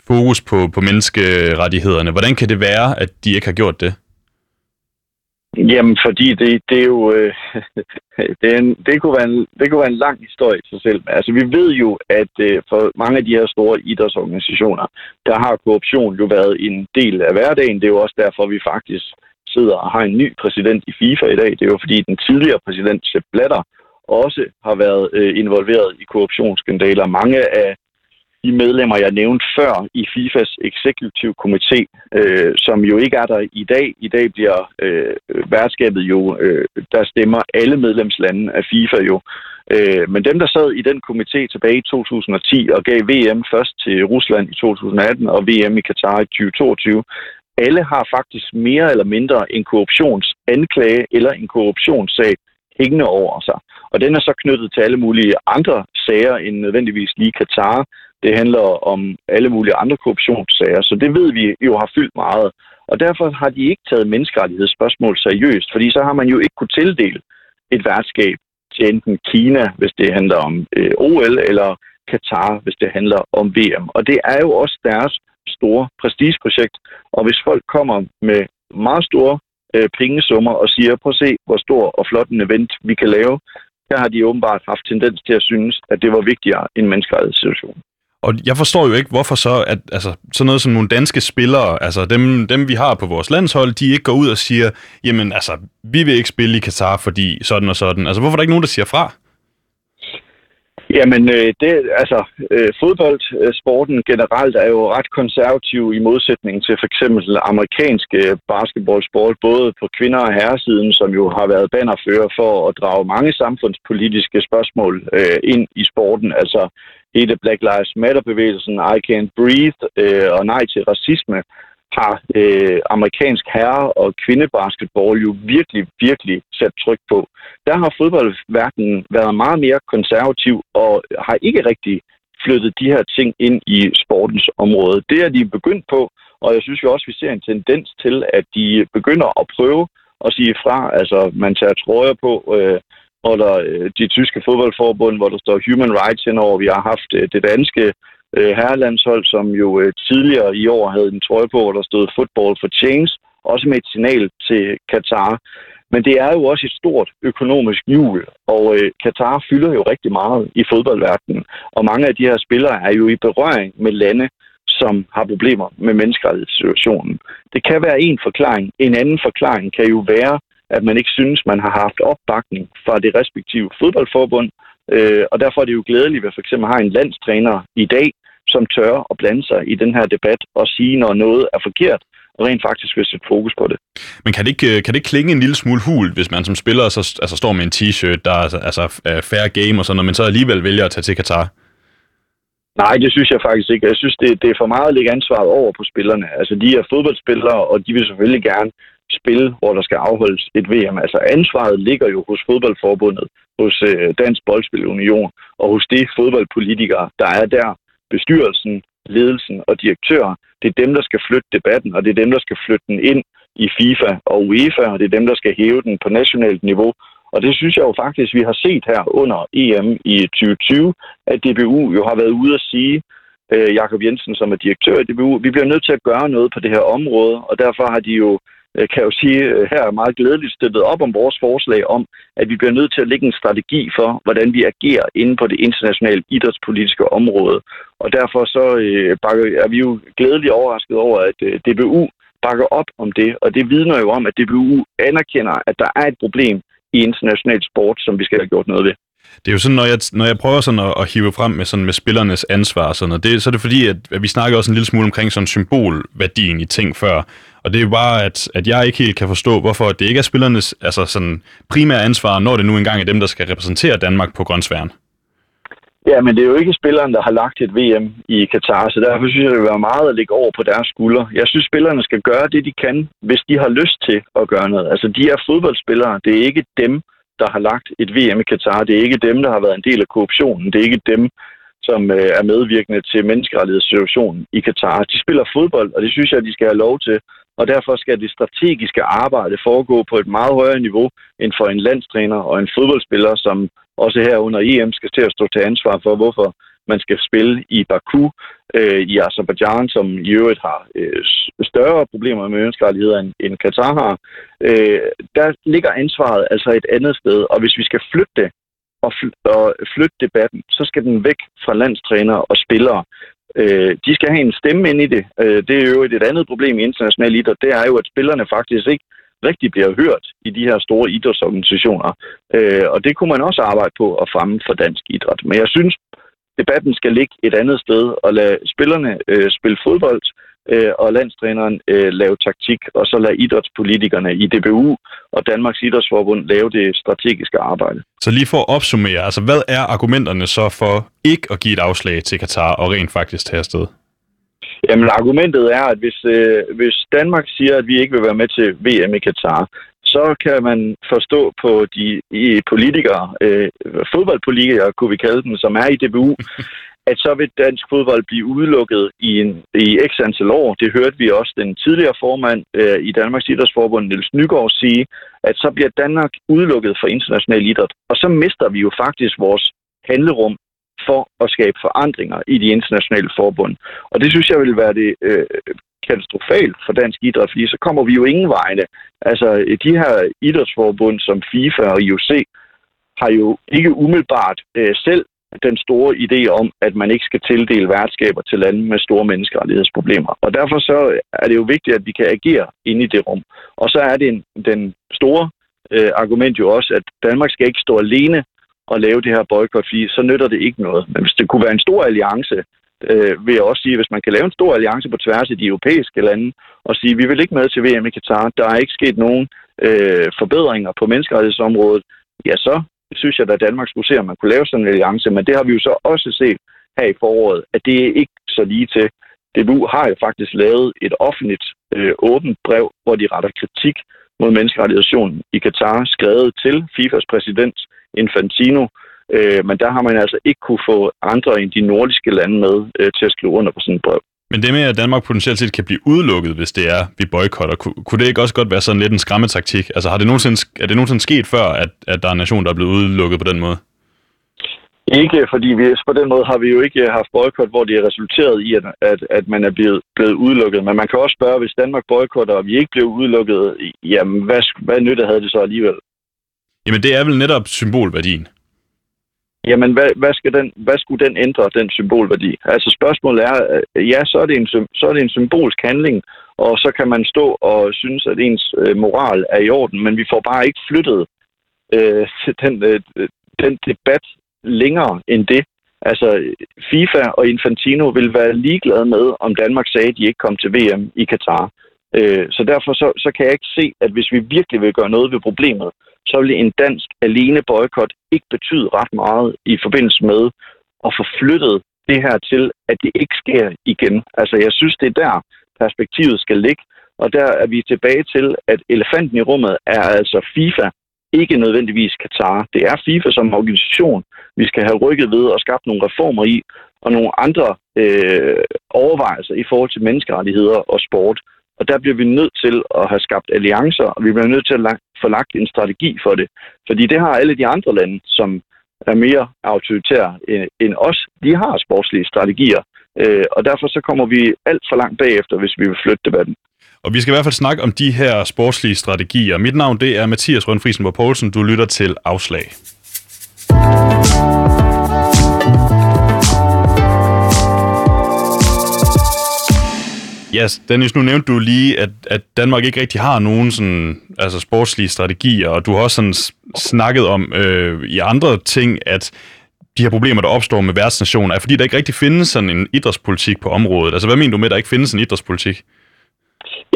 fokus på, på menneskerettighederne, hvordan kan det være, at de ikke har gjort det? Jamen, fordi det, det er jo... Øh, det, er en, det, kunne være en, det kunne være en lang historie i sig selv. Altså, vi ved jo, at øh, for mange af de her store idrætsorganisationer, der har korruption jo været en del af hverdagen. Det er jo også derfor, vi faktisk sidder og har en ny præsident i FIFA i dag. Det er jo fordi, den tidligere præsident, Sepp Blatter, også har været øh, involveret i korruptionsskandaler. Mange af de medlemmer, jeg nævnte før i FIFAs Executive Komité, øh, som jo ikke er der i dag. I dag bliver øh, værtskabet jo, øh, der stemmer alle medlemslande af FIFA jo. Øh, men dem, der sad i den komité tilbage i 2010 og gav VM først til Rusland i 2018 og VM i Katar i 2022, alle har faktisk mere eller mindre en korruptionsanklage eller en korruptionssag hængende over sig. Og den er så knyttet til alle mulige andre sager end nødvendigvis lige Katar. Det handler om alle mulige andre korruptionssager, så det ved vi jo har fyldt meget. Og derfor har de ikke taget menneskerettighedsspørgsmål seriøst, fordi så har man jo ikke kunne tildele et værtskab til enten Kina, hvis det handler om øh, OL, eller Katar, hvis det handler om VM. Og det er jo også deres store prestigeprojekt. Og hvis folk kommer med meget store øh, pengesummer og siger, prøv at se, hvor stor og flot en event vi kan lave, der har de åbenbart haft tendens til at synes, at det var vigtigere end menneskerettighedssituationen. Og jeg forstår jo ikke, hvorfor så, at altså, sådan noget som nogle danske spillere, altså dem, dem vi har på vores landshold, de ikke går ud og siger, jamen altså, vi vil ikke spille i Katar, fordi sådan og sådan. Altså, hvorfor er der ikke nogen, der siger fra? Jamen, øh, det, altså, øh, fodboldsporten generelt er jo ret konservativ i modsætning til for eksempel amerikanske øh, basketballsport, både på kvinder- og herresiden, som jo har været bannerfører for at drage mange samfundspolitiske spørgsmål øh, ind i sporten. Altså hele Black Lives Matter-bevægelsen, I Can't Breathe øh, og Nej til racisme har øh, amerikansk herre- og kvindebasketball jo virkelig, virkelig sat tryk på. Der har fodboldverdenen været meget mere konservativ og har ikke rigtig flyttet de her ting ind i sportens område. Det er de begyndt på, og jeg synes jo også, vi ser en tendens til, at de begynder at prøve at sige fra. Altså, man tager trøjer på, øh, der øh, de tyske fodboldforbund, hvor der står Human Rights henover. Vi har haft øh, det danske øh, herrelandshold, som jo øh, tidligere i år havde en trøje på, hvor der stod Football for Change, også med et signal til Katar. Men det er jo også et stort økonomisk hjul, og øh, Katar fylder jo rigtig meget i fodboldverdenen. Og mange af de her spillere er jo i berøring med lande, som har problemer med menneskerettighedssituationen. Det kan være en forklaring. En anden forklaring kan jo være, at man ikke synes, man har haft opbakning fra det respektive fodboldforbund, øh, og derfor er det jo glædeligt, at vi for eksempel har en landstræner i dag, som tør at blande sig i den her debat og sige, når noget er forkert, og rent faktisk vil sætte fokus på det. Men kan det ikke, kan det ikke klinge en lille smule hul, hvis man som spiller så, altså, står med en t-shirt, der er altså, fair game og sådan noget, men så alligevel vælger at tage til Katar? Nej, det synes jeg faktisk ikke. Jeg synes, det, det er for meget at lægge ansvaret over på spillerne. Altså, de er fodboldspillere, og de vil selvfølgelig gerne spil, hvor der skal afholdes et VM. Altså ansvaret ligger jo hos fodboldforbundet, hos øh, Dansk Boldspil Union og hos de fodboldpolitikere, der er der. Bestyrelsen, ledelsen og direktører, det er dem, der skal flytte debatten, og det er dem, der skal flytte den ind i FIFA og UEFA, og det er dem, der skal hæve den på nationalt niveau. Og det synes jeg jo faktisk, vi har set her under EM i 2020, at DBU jo har været ude at sige, øh, Jakob Jensen, som er direktør i DBU, vi bliver nødt til at gøre noget på det her område, og derfor har de jo Øh, kan jeg jo sige øh, her er meget glædeligt støttet op om vores forslag om, at vi bliver nødt til at lægge en strategi for, hvordan vi agerer inden på det internationale idrætspolitiske område. Og derfor så øh, er vi jo glædeligt overrasket over, at DBU bakker op om det, og det vidner jo om, at DBU anerkender, at der er et problem i international sport, som vi skal have gjort noget ved. Det er jo sådan, når jeg, når jeg prøver sådan at, at hive frem med, sådan med spillernes ansvar og sådan noget, det, så er det fordi, at, at vi snakker også en lille smule omkring sådan symbolværdien i ting før. Og det er jo bare, at, at jeg ikke helt kan forstå, hvorfor det ikke er spillernes altså sådan, primære ansvar, når det nu engang er dem, der skal repræsentere Danmark på grønsværen. Ja, men det er jo ikke spilleren, der har lagt et VM i Katar, så derfor synes jeg, det vil være meget at ligge over på deres skuldre. Jeg synes, spillerne skal gøre det, de kan, hvis de har lyst til at gøre noget. Altså, de er fodboldspillere. Det er ikke dem, der har lagt et VM i Katar. Det er ikke dem, der har været en del af korruptionen. Det er ikke dem, som øh, er medvirkende til menneskerettighedssituationen i Katar. De spiller fodbold, og det synes jeg, de skal have lov til. Og derfor skal det strategiske arbejde foregå på et meget højere niveau end for en landstræner og en fodboldspiller, som også her under EM skal til at stå til ansvar for, hvorfor man skal spille i Baku, øh, i Azerbaijan, som i øvrigt har øh, større problemer med menneskerettigheder end, end Katar har. Øh, der ligger ansvaret altså et andet sted, og hvis vi skal flytte det og, fl- og flytte debatten, så skal den væk fra landstrænere og spillere. Øh, de skal have en stemme ind i det. Øh, det er jo et andet problem i international idræt, det er jo, at spillerne faktisk ikke rigtig bliver hørt i de her store idrætsorganisationer. Øh, og det kunne man også arbejde på at fremme for dansk idræt. Men jeg synes, debatten skal ligge et andet sted og lade spillerne øh, spille fodbold, øh, og landstræneren øh, lave taktik, og så lade idrætspolitikerne i DBU og Danmarks Idrætsforbund lave det strategiske arbejde. Så lige for at opsummere, altså hvad er argumenterne så for ikke at give et afslag til Katar og rent faktisk tage afsted? Jamen argumentet er, at hvis, øh, hvis Danmark siger, at vi ikke vil være med til VM i Katar, så kan man forstå på de i politikere, øh, fodboldpolitikere kunne vi kalde dem, som er i DBU, at så vil dansk fodbold blive udelukket i, en, i x antal år. Det hørte vi også den tidligere formand øh, i Danmarks Idrætsforbund, Niels Nygaard, sige, at så bliver Danmark udelukket for international idræt. Og så mister vi jo faktisk vores handlerum for at skabe forandringer i de internationale forbund. Og det synes jeg vil være det øh, katastrofalt for dansk idræt, fordi så kommer vi jo ingen vegne. Altså, de her idrætsforbund som FIFA og IOC har jo ikke umiddelbart øh, selv den store idé om, at man ikke skal tildele værtskaber til lande med store menneskerettighedsproblemer. Og derfor så er det jo vigtigt, at vi kan agere inde i det rum. Og så er det en, den store øh, argument jo også, at Danmark skal ikke stå alene og lave det her boykot, fordi så nytter det ikke noget. Men hvis det kunne være en stor alliance, øh, vil jeg også sige, hvis man kan lave en stor alliance på tværs af de europæiske lande og sige, vi vil ikke med til VM i Katar, der er ikke sket nogen øh, forbedringer på menneskerettighedsområdet, ja, så synes jeg, at Danmark skulle se, om man kunne lave sådan en alliance, men det har vi jo så også set her i foråret, at det er ikke så lige til. DBU har jo faktisk lavet et offentligt øh, åbent brev, hvor de retter kritik mod menneskerettighedssituationen i Katar, skrevet til FIFAs præsident Infantino, øh, men der har man altså ikke kunne få andre end de nordiske lande med øh, til at skrive under på sådan et brev. Men det med, at Danmark potentielt set kan blive udelukket, hvis det er, vi boykotter, kunne, kunne det ikke også godt være sådan lidt en skræmmetaktik? Altså har det nogensinde, er det nogensinde sket før, at, at der er en nation, der er blevet udelukket på den måde? Ikke, fordi vi, på den måde har vi jo ikke haft boykot, hvor det er resulteret i, at, at, at man er blevet, blevet udelukket. Men man kan også spørge, hvis Danmark boykotter, og vi ikke blev udelukket, jamen hvad, hvad nytte havde det så alligevel? Jamen det er vel netop symbolværdien. Jamen, hvad, hvad, skal den, hvad skulle den ændre, den symbolværdi? Altså spørgsmålet er, øh, ja, så er, det en, så er det en symbolsk handling, og så kan man stå og synes, at ens øh, moral er i orden, men vi får bare ikke flyttet øh, den, øh, den debat længere end det. Altså, FIFA og Infantino vil være ligeglade med, om Danmark sagde, at de ikke kom til VM i Katar. Øh, så derfor så, så kan jeg ikke se, at hvis vi virkelig vil gøre noget ved problemet, så vil en dansk alene boykot ikke betyde ret meget i forbindelse med at få flyttet det her til, at det ikke sker igen. Altså, jeg synes, det er der, perspektivet skal ligge. Og der er vi tilbage til, at elefanten i rummet er altså FIFA, ikke nødvendigvis Katar. Det er FIFA som organisation, vi skal have rykket ved og skabt nogle reformer i, og nogle andre øh, overvejelser i forhold til menneskerettigheder og sport. Og der bliver vi nødt til at have skabt alliancer, og vi bliver nødt til at få lagt en strategi for det. Fordi det har alle de andre lande, som er mere autoritære end os, de har sportslige strategier. Øh, og derfor så kommer vi alt for langt bagefter, hvis vi vil flytte debatten. Og vi skal i hvert fald snakke om de her sportslige strategier. Mit navn det er Mathias Rønfrisen på Poulsen. Du lytter til Afslag. Ja, Dennis, nu nævnte du lige, at, at Danmark ikke rigtig har nogen sådan, altså sportslige strategier, og du har også sådan snakket om øh, i andre ting, at de her problemer, der opstår med værtsnationer, er fordi der ikke rigtig findes sådan en idrætspolitik på området. Altså hvad mener du med, at der ikke findes en idrætspolitik?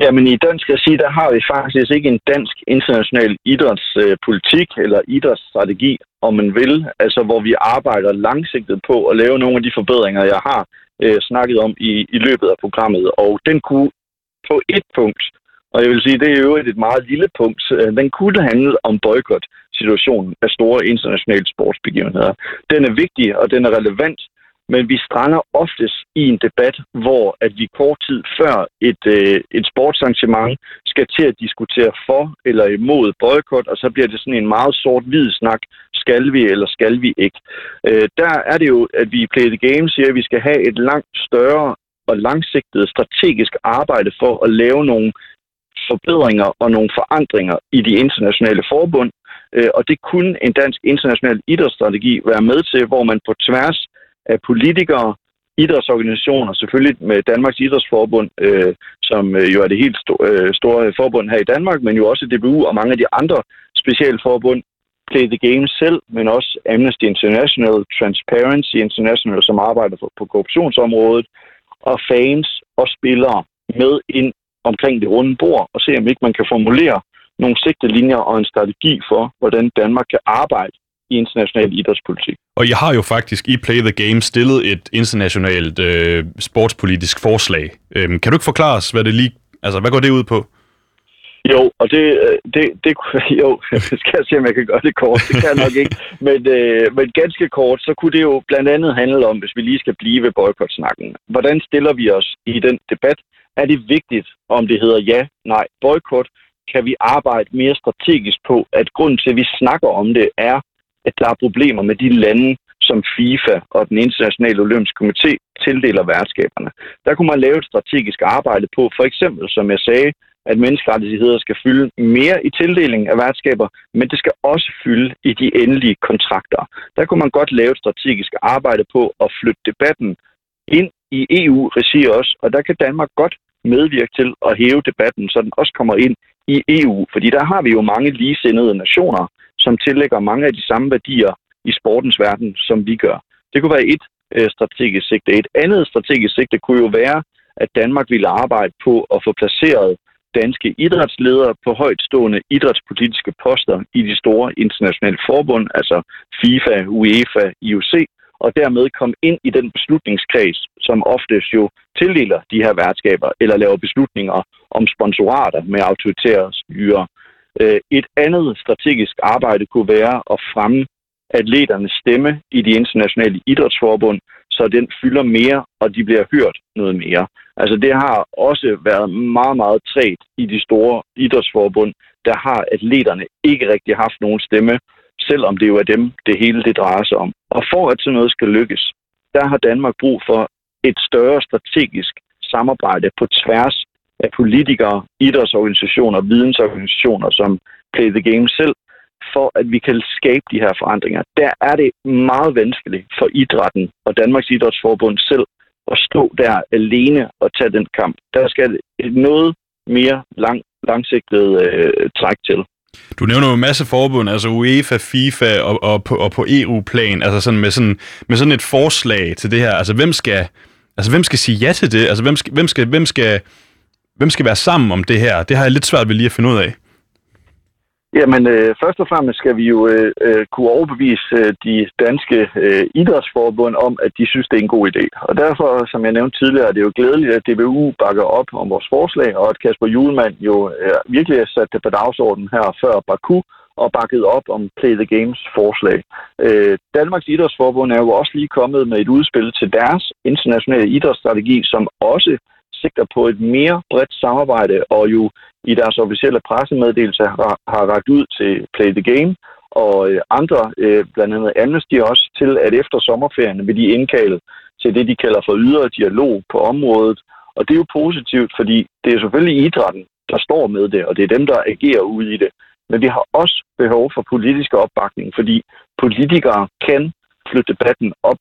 Jamen i dansk regi, der har vi faktisk ikke en dansk international idrætspolitik øh, eller idrætsstrategi, om man vil, altså hvor vi arbejder langsigtet på at lave nogle af de forbedringer, jeg har øh, snakket om i, i løbet af programmet. Og den kunne på et punkt, og jeg vil sige, det er jo et meget lille punkt, øh, den kunne handle om boykot-situationen af store internationale sportsbegivenheder. Den er vigtig, og den er relevant, men vi strander oftest i en debat, hvor at vi kort tid før et, øh, et sportsarrangement skal til at diskutere for eller imod boykot, og så bliver det sådan en meget sort-hvid snak, skal vi eller skal vi ikke. Øh, der er det jo, at vi i Play the Game siger, at vi skal have et langt større og langsigtet strategisk arbejde for at lave nogle forbedringer og nogle forandringer i de internationale forbund, øh, og det kunne en dansk international idrætsstrategi være med til, hvor man på tværs af politikere, idrætsorganisationer, selvfølgelig med Danmarks Idrætsforbund, øh, som øh, jo er det helt sto- øh, store forbund her i Danmark, men jo også DBU og mange af de andre specialforbund, Play the Game selv, men også Amnesty International, Transparency International, som arbejder for, på korruptionsområdet, og fans og spillere med ind omkring det runde bord, og se om ikke man kan formulere nogle sigtelinjer og en strategi for, hvordan Danmark kan arbejde i international idrætspolitik. Og jeg har jo faktisk i Play the Game stillet et internationalt øh, sportspolitisk forslag. Øhm, kan du ikke forklare os, hvad det lige, altså hvad går det ud på? Jo, og det, øh, det, det jo, skal jeg se, om jeg kan gøre det kort. Det kan jeg nok ikke. Men, øh, men ganske kort, så kunne det jo blandt andet handle om, hvis vi lige skal blive ved boykotsnakken. Hvordan stiller vi os i den debat? Er det vigtigt, om det hedder ja, nej, boykot? Kan vi arbejde mere strategisk på, at grunden til, at vi snakker om det, er, at der er problemer med de lande, som FIFA og den internationale olympiske komité tildeler værtskaberne. Der kunne man lave et strategisk arbejde på, for eksempel, som jeg sagde, at menneskerettigheder skal fylde mere i tildelingen af værtskaber, men det skal også fylde i de endelige kontrakter. Der kunne man godt lave et strategisk arbejde på at flytte debatten ind i EU-regi også, og der kan Danmark godt medvirke til at hæve debatten, så den også kommer ind i EU, fordi der har vi jo mange ligesindede nationer, som tillægger mange af de samme værdier i sportens verden, som vi gør. Det kunne være et øh, strategisk sigte. Et andet strategisk sigte kunne jo være, at Danmark ville arbejde på at få placeret danske idrætsledere på højtstående idrætspolitiske poster i de store internationale forbund, altså FIFA, UEFA, IOC, og dermed komme ind i den beslutningskreds, som oftest jo tildeler de her værtskaber eller laver beslutninger om sponsorater med autoritære styre. Øh, et andet strategisk arbejde kunne være at fremme atleternes stemme i de internationale idrætsforbund, så den fylder mere, og de bliver hørt noget mere. Altså det har også været meget, meget træt i de store idrætsforbund. Der har atleterne ikke rigtig haft nogen stemme, selvom det jo er dem, det hele det drejer sig om. Og for at sådan noget skal lykkes, der har Danmark brug for et større strategisk samarbejde på tværs af politikere, idrætsorganisationer, vidensorganisationer, som Play the Game selv, for at vi kan skabe de her forandringer. Der er det meget vanskeligt for idrætten og Danmarks Idrætsforbund selv at stå der alene og tage den kamp. Der skal noget mere lang, langsigtet øh, træk til. Du nævner jo en masse forbund, altså UEFA, FIFA og, og, på, og på EU-plan, altså sådan med, sådan, med sådan et forslag til det her. Altså hvem skal, altså, hvem skal sige ja til det? Altså hvem skal, hvem skal, hvem skal, hvem skal være sammen om det her? Det har jeg lidt svært ved lige at finde ud af. Jamen, øh, først og fremmest skal vi jo øh, øh, kunne overbevise øh, de danske øh, idrætsforbund om, at de synes, det er en god idé. Og derfor, som jeg nævnte tidligere, er det jo glædeligt, at DBU bakker op om vores forslag, og at Kasper Julemand jo øh, virkelig har sat det på dagsordenen her før Baku, og bakket op om Play the Games forslag. Øh, Danmarks Idrætsforbund er jo også lige kommet med et udspil til deres internationale idrætsstrategi, som også sigter på et mere bredt samarbejde, og jo i deres officielle pressemeddelelse har, har ragt ud til Play the Game og øh, andre, øh, blandt andet Amnesty også, til at efter sommerferien vil de indkalde til det, de kalder for ydre dialog på området. Og det er jo positivt, fordi det er selvfølgelig idrætten, der står med det, og det er dem, der agerer ude i det. Men vi har også behov for politisk opbakning, fordi politikere kan flytte debatten op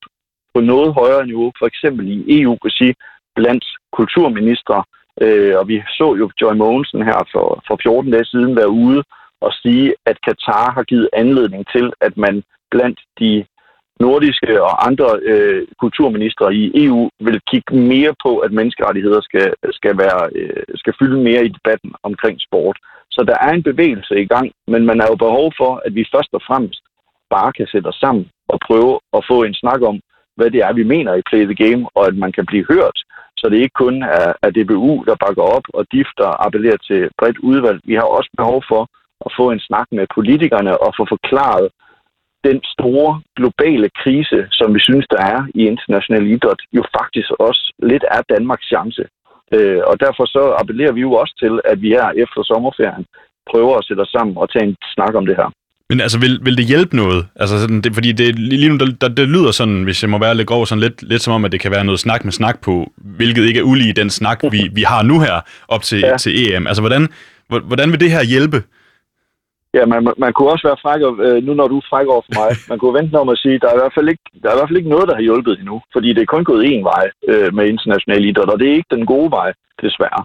på noget højere niveau, for eksempel i EU-regi, blandt kulturministre, Øh, og vi så jo Joy Mogensen her for, for 14 dage siden være ude og sige, at Katar har givet anledning til, at man blandt de nordiske og andre øh, kulturministre i EU vil kigge mere på, at menneskerettigheder skal, skal, være, øh, skal fylde mere i debatten omkring sport. Så der er en bevægelse i gang, men man har jo behov for, at vi først og fremmest bare kan sætte os sammen og prøve at få en snak om, hvad det er, vi mener i Play the Game, og at man kan blive hørt. Så det ikke kun er, er DBU, der bakker op, og difter appellerer til bredt udvalg. Vi har også behov for at få en snak med politikerne og få forklaret, den store globale krise, som vi synes, der er i international idræt, jo faktisk også lidt er Danmarks chance. Øh, og derfor så appellerer vi jo også til, at vi her efter sommerferien prøver at sætte os sammen og tage en snak om det her. Men altså, vil, vil det hjælpe noget? Altså, sådan, det, fordi det, lige nu, der, det lyder sådan, hvis jeg må være lidt grov, sådan lidt, lidt som om, at det kan være noget snak med snak på, hvilket ikke er ulige den snak, vi, vi har nu her op til, ja. til EM. Altså, hvordan, hvordan vil det her hjælpe? Ja, man, man kunne også være fræk, øh, nu når du er fræk over for mig, man kunne vente om at sige, der er, i hvert fald ikke, der er i hvert fald ikke noget, der har hjulpet endnu, fordi det er kun gået én vej øh, med international idræt, og det er ikke den gode vej, desværre.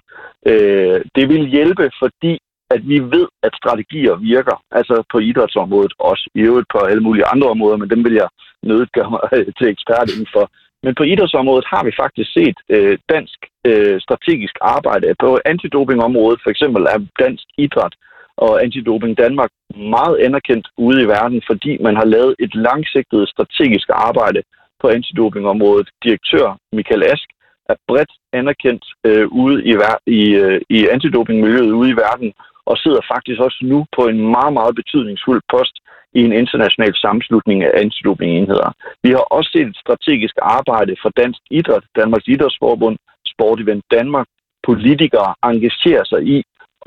Øh, det vil hjælpe, fordi at vi ved, at strategier virker, altså på idrætsområdet også, i øvrigt på alle mulige andre områder, men dem vil jeg nødt gøre mig øh, til ekspert indenfor. Men på idrætsområdet har vi faktisk set øh, dansk øh, strategisk arbejde. På antidopingområdet for eksempel er dansk idræt og Antidoping Danmark meget anerkendt ude i verden, fordi man har lavet et langsigtet strategisk arbejde på antidopingområdet. Direktør Michael Ask er bredt anerkendt øh, ude i, i, øh, i antidopingmiljøet ude i verden, og sidder faktisk også nu på en meget, meget betydningsfuld post i en international sammenslutning af antidopingenheder. Vi har også set et strategisk arbejde fra dansk idræt, Danmarks Idrætsforbund, Sport Event Danmark, politikere engagerer sig i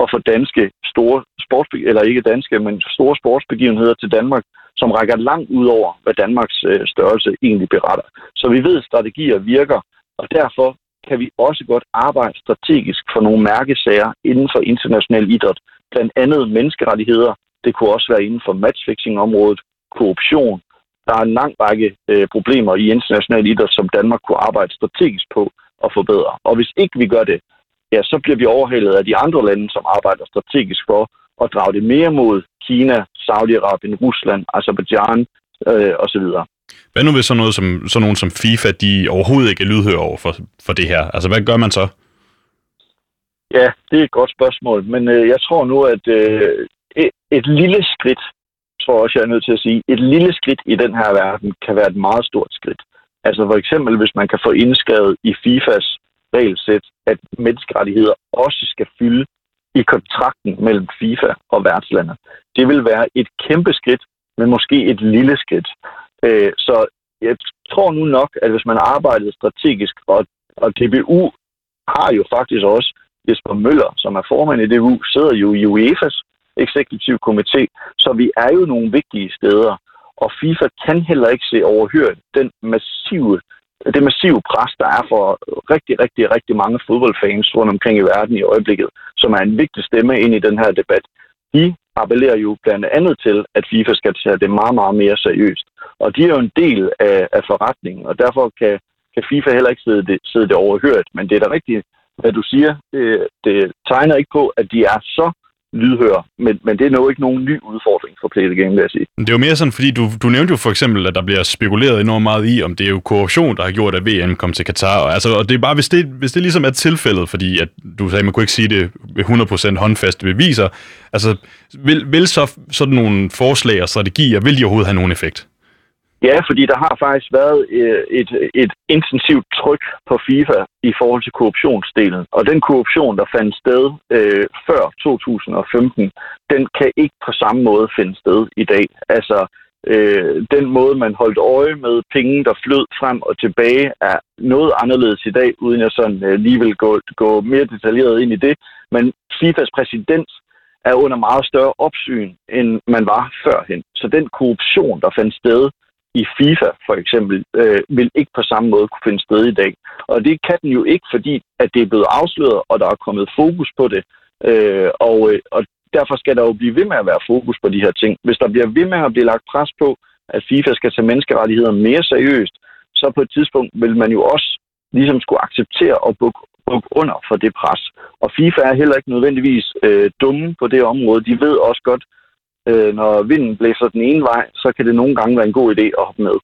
at få danske store sports, eller ikke danske, men store sportsbegivenheder til Danmark, som rækker langt ud over, hvad Danmarks øh, størrelse egentlig beretter. Så vi ved, at strategier virker, og derfor kan vi også godt arbejde strategisk for nogle mærkesager inden for international idræt. Blandt andet menneskerettigheder. Det kunne også være inden for matchfixing-området, korruption. Der er en lang række øh, problemer i international idræt, som Danmark kunne arbejde strategisk på at forbedre. Og hvis ikke vi gør det, ja, så bliver vi overhalet af de andre lande, som arbejder strategisk for at drage det mere mod Kina, Saudi-Arabien, Rusland, Azerbaijan øh, osv. Hvad nu hvis sådan, noget som, sådan nogen som FIFA, de overhovedet ikke er lydhøre over for, for det her? Altså, hvad gør man så? Ja, det er et godt spørgsmål, men øh, jeg tror nu, at øh, et, et lille skridt, tror jeg også, jeg er nødt til at sige, et lille skridt i den her verden kan være et meget stort skridt. Altså for eksempel, hvis man kan få indskrevet i FIFAs regelsæt, at menneskerettigheder også skal fylde i kontrakten mellem FIFA og værtslandet. Det vil være et kæmpe skridt, men måske et lille skridt. Øh, så jeg tror nu nok, at hvis man arbejder strategisk, og, og DBU har jo faktisk også Jesper Møller, som er formand i DBU, sidder jo i UEFA's eksekutiv komité, så vi er jo nogle vigtige steder. Og FIFA kan heller ikke se overhørt den massive, det massive pres, der er for rigtig, rigtig, rigtig mange fodboldfans rundt omkring i verden i øjeblikket, som er en vigtig stemme ind i den her debat. De appellerer jo blandt andet til, at FIFA skal tage det meget, meget mere seriøst. Og de er jo en del af, af forretningen, og derfor kan, kan FIFA heller ikke sidde det, sidde det overhørt. Men det er da rigtigt, hvad du siger. Det, det tegner ikke på, at de er så lydhør, men, men det er nok ikke nogen ny udfordring for Play the Game, vil jeg sige. Det er jo mere sådan, fordi du, du nævnte jo for eksempel, at der bliver spekuleret enormt meget i, om det er jo korruption, der har gjort, at VM kom til Katar. Og, altså, og det er bare, hvis det, hvis det ligesom er tilfældet, fordi at du sagde, at man kunne ikke sige det 100% håndfaste beviser, altså vil, vil så sådan nogle forslag og strategier, vil de overhovedet have nogen effekt? Ja, fordi der har faktisk været øh, et, et intensivt tryk på FIFA i forhold til korruptionsdelen. Og den korruption, der fandt sted øh, før 2015, den kan ikke på samme måde finde sted i dag. Altså, øh, den måde, man holdt øje med penge, der flød frem og tilbage, er noget anderledes i dag, uden jeg sådan øh, lige vil gå, gå mere detaljeret ind i det. Men FIFAs præsident er under meget større opsyn, end man var førhen. Så den korruption, der fandt sted i FIFA for eksempel, øh, vil ikke på samme måde kunne finde sted i dag. Og det kan den jo ikke, fordi at det er blevet afsløret, og der er kommet fokus på det. Øh, og, øh, og derfor skal der jo blive ved med at være fokus på de her ting. Hvis der bliver ved med at blive lagt pres på, at FIFA skal tage menneskerettigheder mere seriøst, så på et tidspunkt vil man jo også ligesom skulle acceptere at bukke bukke under for det pres. Og FIFA er heller ikke nødvendigvis øh, dumme på det område. De ved også godt, øh, når vinden blæser den ene vej, så kan det nogle gange være en god idé at hoppe med.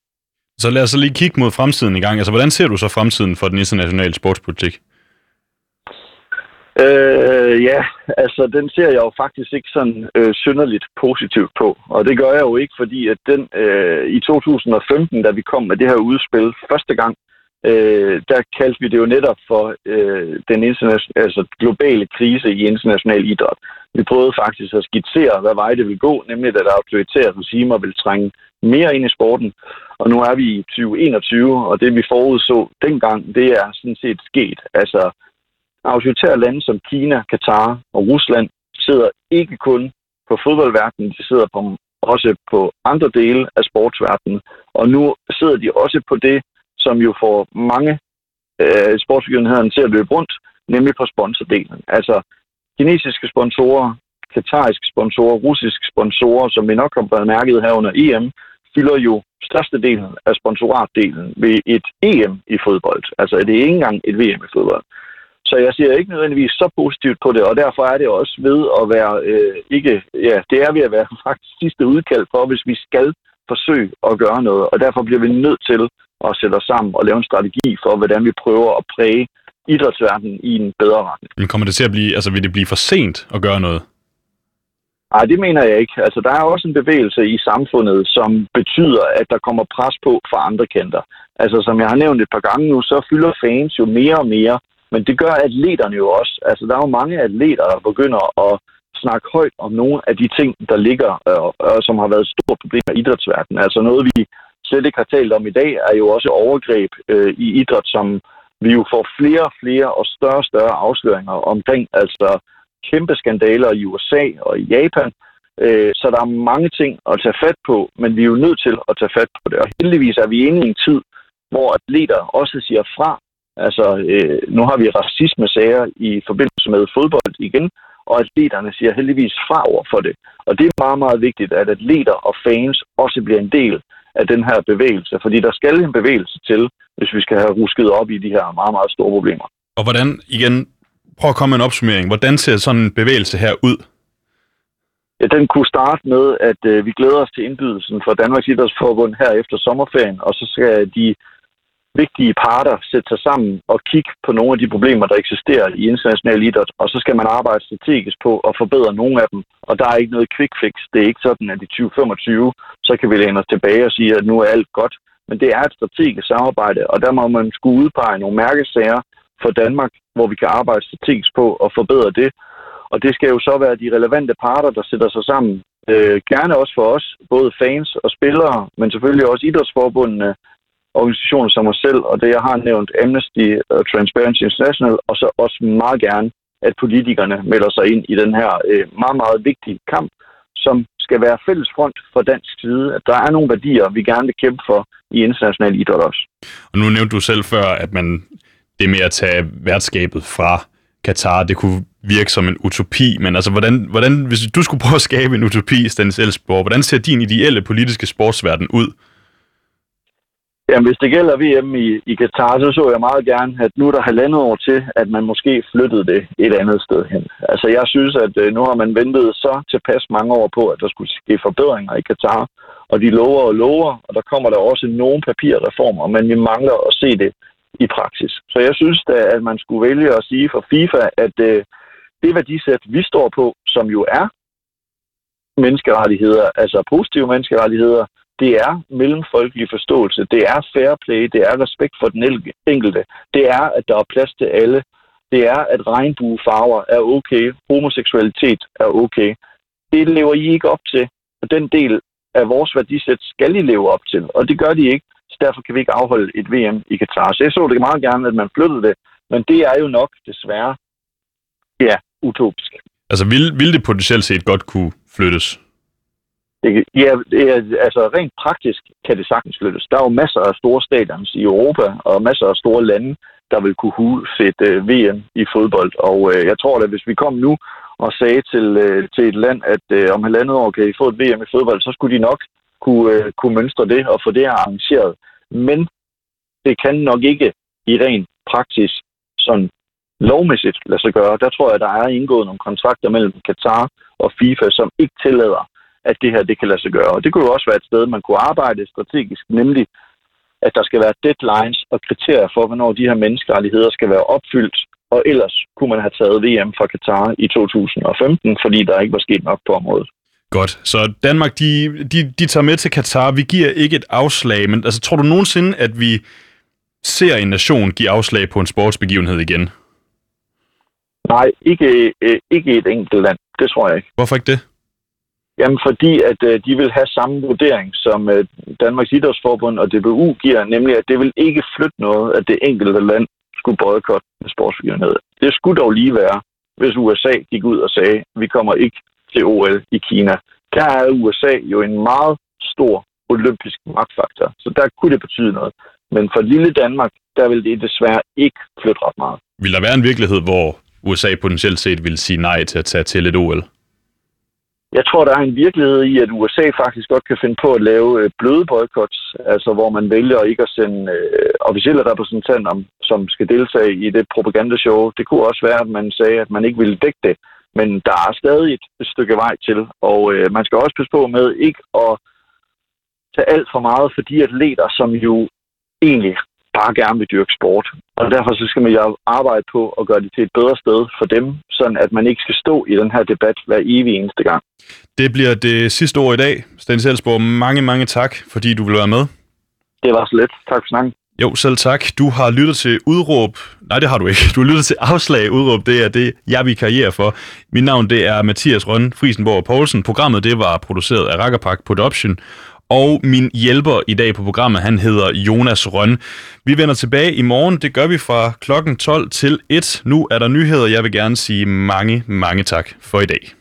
Så lad os så lige kigge mod fremtiden i gang. Altså, hvordan ser du så fremtiden for den internationale sportspolitik? Øh, ja, altså den ser jeg jo faktisk ikke sådan øh, synderligt positivt på. Og det gør jeg jo ikke, fordi at den øh, i 2015, da vi kom med det her udspil første gang, øh, der kaldte vi det jo netop for øh, den altså globale krise i international idræt. Vi prøvede faktisk at skitsere, hvad vej det vil gå, nemlig at autoritære regimer vil trænge mere ind i sporten. Og nu er vi i 2021, og det vi forudså dengang, det er sådan set sket. Altså, autoritære lande som Kina, Katar og Rusland sidder ikke kun på fodboldverdenen, de sidder på, også på andre dele af sportsverdenen. Og nu sidder de også på det, som jo får mange øh, sportsbegivenhederne til at løbe rundt, nemlig på sponsordelen. Altså kinesiske sponsorer, katariske sponsorer, russiske sponsorer, som vi nok har bemærket her under EM, fylder jo størstedelen af sponsoratdelen ved et EM i fodbold. Altså det er ikke engang et VM i fodbold. Så jeg ser ikke nødvendigvis så positivt på det, og derfor er det også ved at være øh, ikke, ja, det er ved at være faktisk sidste udkald for, hvis vi skal forsøge at gøre noget, og derfor bliver vi nødt til at sætte os sammen og lave en strategi for, hvordan vi prøver at præge idrætsverdenen i en bedre retning. Men kommer det til at blive, altså vil det blive for sent at gøre noget? Nej, det mener jeg ikke. Altså, der er også en bevægelse i samfundet, som betyder, at der kommer pres på fra andre kanter. Altså, som jeg har nævnt et par gange nu, så fylder fans jo mere og mere, men det gør atleterne jo også. Altså, der er jo mange atleter, der begynder at snakke højt om nogle af de ting, der ligger, øh, øh, som har været et stort problem i idrætsverdenen. Altså noget, vi slet ikke har talt om i dag, er jo også overgreb øh, i idræt, som vi jo får flere og flere og større og større afsløringer omkring. Altså kæmpe skandaler i USA og i Japan. Øh, så der er mange ting at tage fat på, men vi er jo nødt til at tage fat på det. Og heldigvis er vi inde i en tid, hvor atleter også siger fra. Altså, øh, nu har vi racisme-sager i forbindelse med fodbold igen, og atleterne siger heldigvis fra over for det. Og det er meget, meget vigtigt, at atleter og fans også bliver en del af den her bevægelse, fordi der skal en bevægelse til, hvis vi skal have rusket op i de her meget, meget store problemer. Og hvordan, igen, prøv at komme med en opsummering. Hvordan ser sådan en bevægelse her ud? Ja, den kunne starte med, at øh, vi glæder os til indbydelsen fra Danmarks Idrætsforbund her efter sommerferien, og så skal de vigtige parter sætte sig sammen og kigge på nogle af de problemer, der eksisterer i international idræt, og så skal man arbejde strategisk på at forbedre nogle af dem. Og der er ikke noget quick fix. Det er ikke sådan, at i 2025, så kan vi læne os tilbage og sige, at nu er alt godt. Men det er et strategisk samarbejde, og der må man skulle udpege nogle mærkesager for Danmark, hvor vi kan arbejde strategisk på at forbedre det. Og det skal jo så være de relevante parter, der sætter sig sammen. Øh, gerne også for os, både fans og spillere, men selvfølgelig også idrætsforbundene, organisationer som os selv, og det jeg har nævnt, Amnesty og Transparency International, og så også meget gerne, at politikerne melder sig ind i den her øh, meget, meget vigtige kamp, som skal være fælles front for dansk side, at der er nogle værdier, vi gerne vil kæmpe for i international idræt også. Og nu nævnte du selv før, at man det med at tage værtskabet fra Katar, det kunne virke som en utopi, men altså, hvordan, hvordan, hvis du skulle prøve at skabe en utopi, Stanis Elsborg, hvordan ser din ideelle politiske sportsverden ud? Jamen, hvis det gælder VM i, i Katar, så så jeg meget gerne, at nu er der halvandet år til, at man måske flyttede det et andet sted hen. Altså, jeg synes, at øh, nu har man ventet så tilpas mange år på, at der skulle ske forbedringer i Katar, og de lover og lover, og der kommer der også nogle papirreformer, men vi mangler at se det i praksis. Så jeg synes da, at man skulle vælge at sige for FIFA, at øh, det værdisæt, vi står på, som jo er menneskerettigheder, altså positive menneskerettigheder, det er mellemfolkelig forståelse, det er fair play, det er respekt for den enkelte, det er, at der er plads til alle, det er, at regnbuefarver er okay, homoseksualitet er okay. Det lever I ikke op til, og den del af vores værdisæt skal I leve op til, og det gør de ikke, så derfor kan vi ikke afholde et VM i Katar. Så jeg så det meget gerne, at man flyttede det, men det er jo nok desværre, ja, utopisk. Altså, vil, vil det potentielt set godt kunne flyttes? Det, ja, det er, altså rent praktisk kan det sagtens flyttes. Der er jo masser af store stadions i Europa og masser af store lande, der vil kunne husfætte uh, øh, VM i fodbold. Og øh, jeg tror at hvis vi kom nu og sagde til, øh, til et land, at om halvandet år kan I få et VM i fodbold, så skulle de nok kunne, kunne mønstre det og få det arrangeret. Men det kan nok ikke i rent praktisk sådan lovmæssigt lade sig gøre. Der tror jeg, der er indgået nogle kontrakter mellem Katar og FIFA, som ikke tillader at det her det kan lade sig gøre. Og det kunne jo også være et sted, man kunne arbejde strategisk, nemlig at der skal være deadlines og kriterier for, hvornår de her menneskerettigheder skal være opfyldt, og ellers kunne man have taget VM fra Katar i 2015, fordi der ikke var sket nok på området. Godt. Så Danmark, de, de, de tager med til Katar. Vi giver ikke et afslag, men altså, tror du nogensinde, at vi ser en nation give afslag på en sportsbegivenhed igen? Nej, ikke, øh, ikke et enkelt land. Det tror jeg ikke. Hvorfor ikke det? Jamen fordi, at øh, de vil have samme vurdering, som øh, Danmarks Idrætsforbund og DBU giver, nemlig at det vil ikke flytte noget, at det enkelte land skulle boykotte med sportsbegivenhed. Det skulle dog lige være, hvis USA gik ud og sagde, at vi kommer ikke til OL i Kina. Der er USA jo en meget stor olympisk magtfaktor, så der kunne det betyde noget. Men for lille Danmark, der vil det desværre ikke flytte ret meget. Vil der være en virkelighed, hvor USA potentielt set vil sige nej til at tage til et OL? Jeg tror, der er en virkelighed i, at USA faktisk godt kan finde på at lave øh, bløde boykots, altså hvor man vælger ikke at sende øh, officielle repræsentanter, som skal deltage i det propagandashow. Det kunne også være, at man sagde, at man ikke ville dække det, men der er stadig et stykke vej til, og øh, man skal også passe på med ikke at tage alt for meget for de atleter, som jo egentlig bare gerne vil dyrke sport. Og derfor så skal man jo arbejde på at gøre det til et bedre sted for dem, sådan at man ikke skal stå i den her debat hver evig eneste gang. Det bliver det sidste ord i dag. Sten Selsborg, mange, mange tak, fordi du vil være med. Det var så let. Tak for snakken. Jo, selv tak. Du har lyttet til udråb. Nej, det har du ikke. Du har lyttet til afslag udråb. Det er det, jeg vil karriere for. Mit navn det er Mathias Rønne Friesenborg Poulsen. Programmet det var produceret af Rackerpark Production. Og min hjælper i dag på programmet, han hedder Jonas Røn. Vi vender tilbage i morgen. Det gør vi fra klokken 12 til 1. Nu er der nyheder. Jeg vil gerne sige mange, mange tak for i dag.